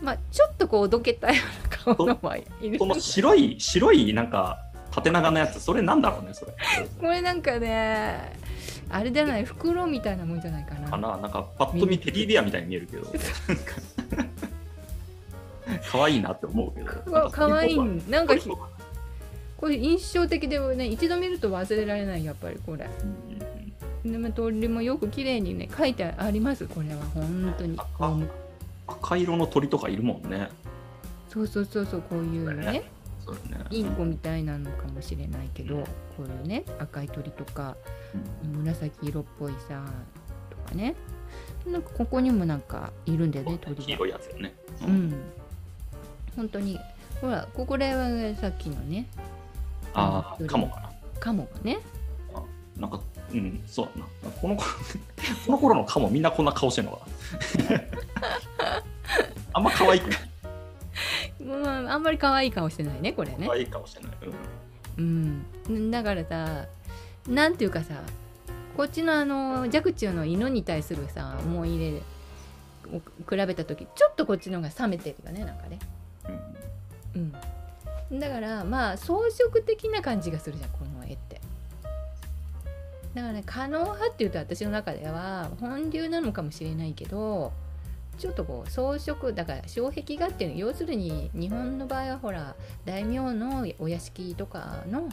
まあちょっとこうおどけたような顔のもいるこの白い白いなんか縦長のやつそれなんだろうねそれ。これなんかねあれじゃない袋みたいなもんじゃないかなかななんかパッと見テディベアみたいに見えるけど。可愛いなって思うけど。うわ可愛いなんかこれ印象的でね一度見ると忘れられないやっぱりこれ。うんでも鳥もよく綺麗にね書いてありますこれは。本当に。赤色の鳥とかいるもんね。そうそうそうそうこういうねね。インコみたいなのかもしれないけどこういうね赤い鳥とか紫色っぽいさとかね。なんかここにもなんかいるんだよね鳥黄が色いやつよね。うん。本当に。ほらここれはさっきのねああ、うんかもかな。カモがねなんか、うん、そうだな。このこ この頃のカモみんなこんな顔してんのかな。あんま可愛くない。まああんまり可愛い顔してないねこれね可愛い顔してない。うんうん、だからさなんていうかさこっちのあの若冲の犬に対するさ思い入れを比べた時ちょっとこっちの方が冷めてるよねなんかね、うん、だからまあ装飾的な感じがするじゃんこの絵って。だからね可能派っていうと私の中では本流なのかもしれないけどちょっとこう装飾だから障壁画っていうの要するに日本の場合はほら大名のお屋敷とかの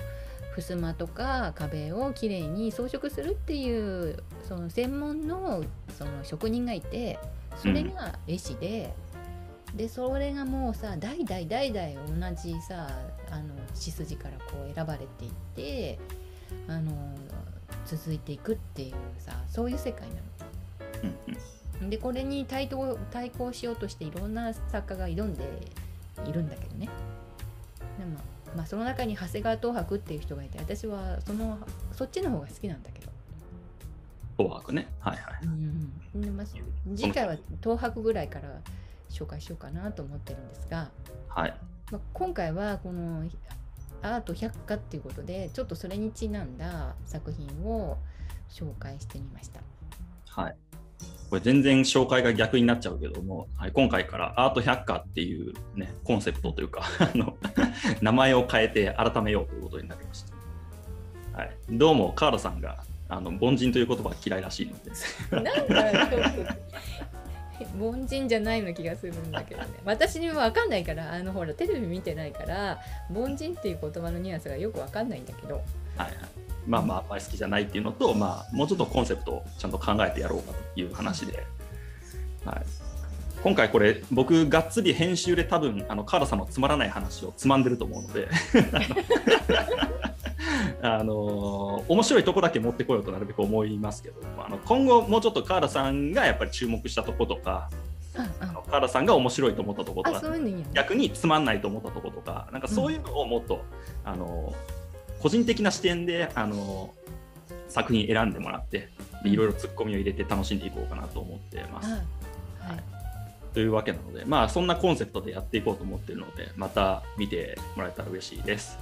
襖とか壁をきれいに装飾するっていうその専門のその職人がいてそれが絵師で、でそれがもうさ代々代々同じさあの血筋からこう選ばれていってあの続いていくっていうさそういう世界なの。うんうんでこれに対等対抗しようとしていろんな作家が挑んでいるんだけどねでも、まあ、その中に長谷川東博っていう人がいて私はそのそっちの方が好きなんだけど、紅白ね。はいはい。うんでまあ、次回は東博ぐらいから紹介しようかなと思ってるんですが、はい。まあ、今回はこのアート百科っていうことでちょっとそれにちなんだ作品を紹介してみました。はい。これ全然紹介が逆になっちゃうけども、はい、今回からアート百科っていうね、コンセプトというか、あの名前を変えて改めようということになりました。はい、どうも川田さんがあの凡人という言葉が嫌いらしいので。なんかちょっと凡人じゃないような気がするんだけどね。私にも分かんないからあのほらテレビ見てないから凡人っていう言葉のニュアンスがよく分かんないんだけど。はいはい。まあまああんまり好きじゃないっていうのと、まあ、もうちょっとコンセプトをちゃんと考えてやろうかという話で、はい、今回これ僕がっつり編集で多分あの川田さんのつまらない話をつまんでると思うので。あの面白いとこだけ持ってこようとなるべく思いますけどあの今後もうちょっと川田さんがやっぱり注目したとことか川田さんが面白いと思ったとことか逆につまんないと思ったとことかなんかそういうのをもっと、あの個人的な視点であの作品選んでもらっていろいろツッコミを入れて楽しんでいこうかなと思ってます。はいというわけなので、まあ、そんなコンセプトでやっていこうと思っているので、また見てもらえたら嬉しいです。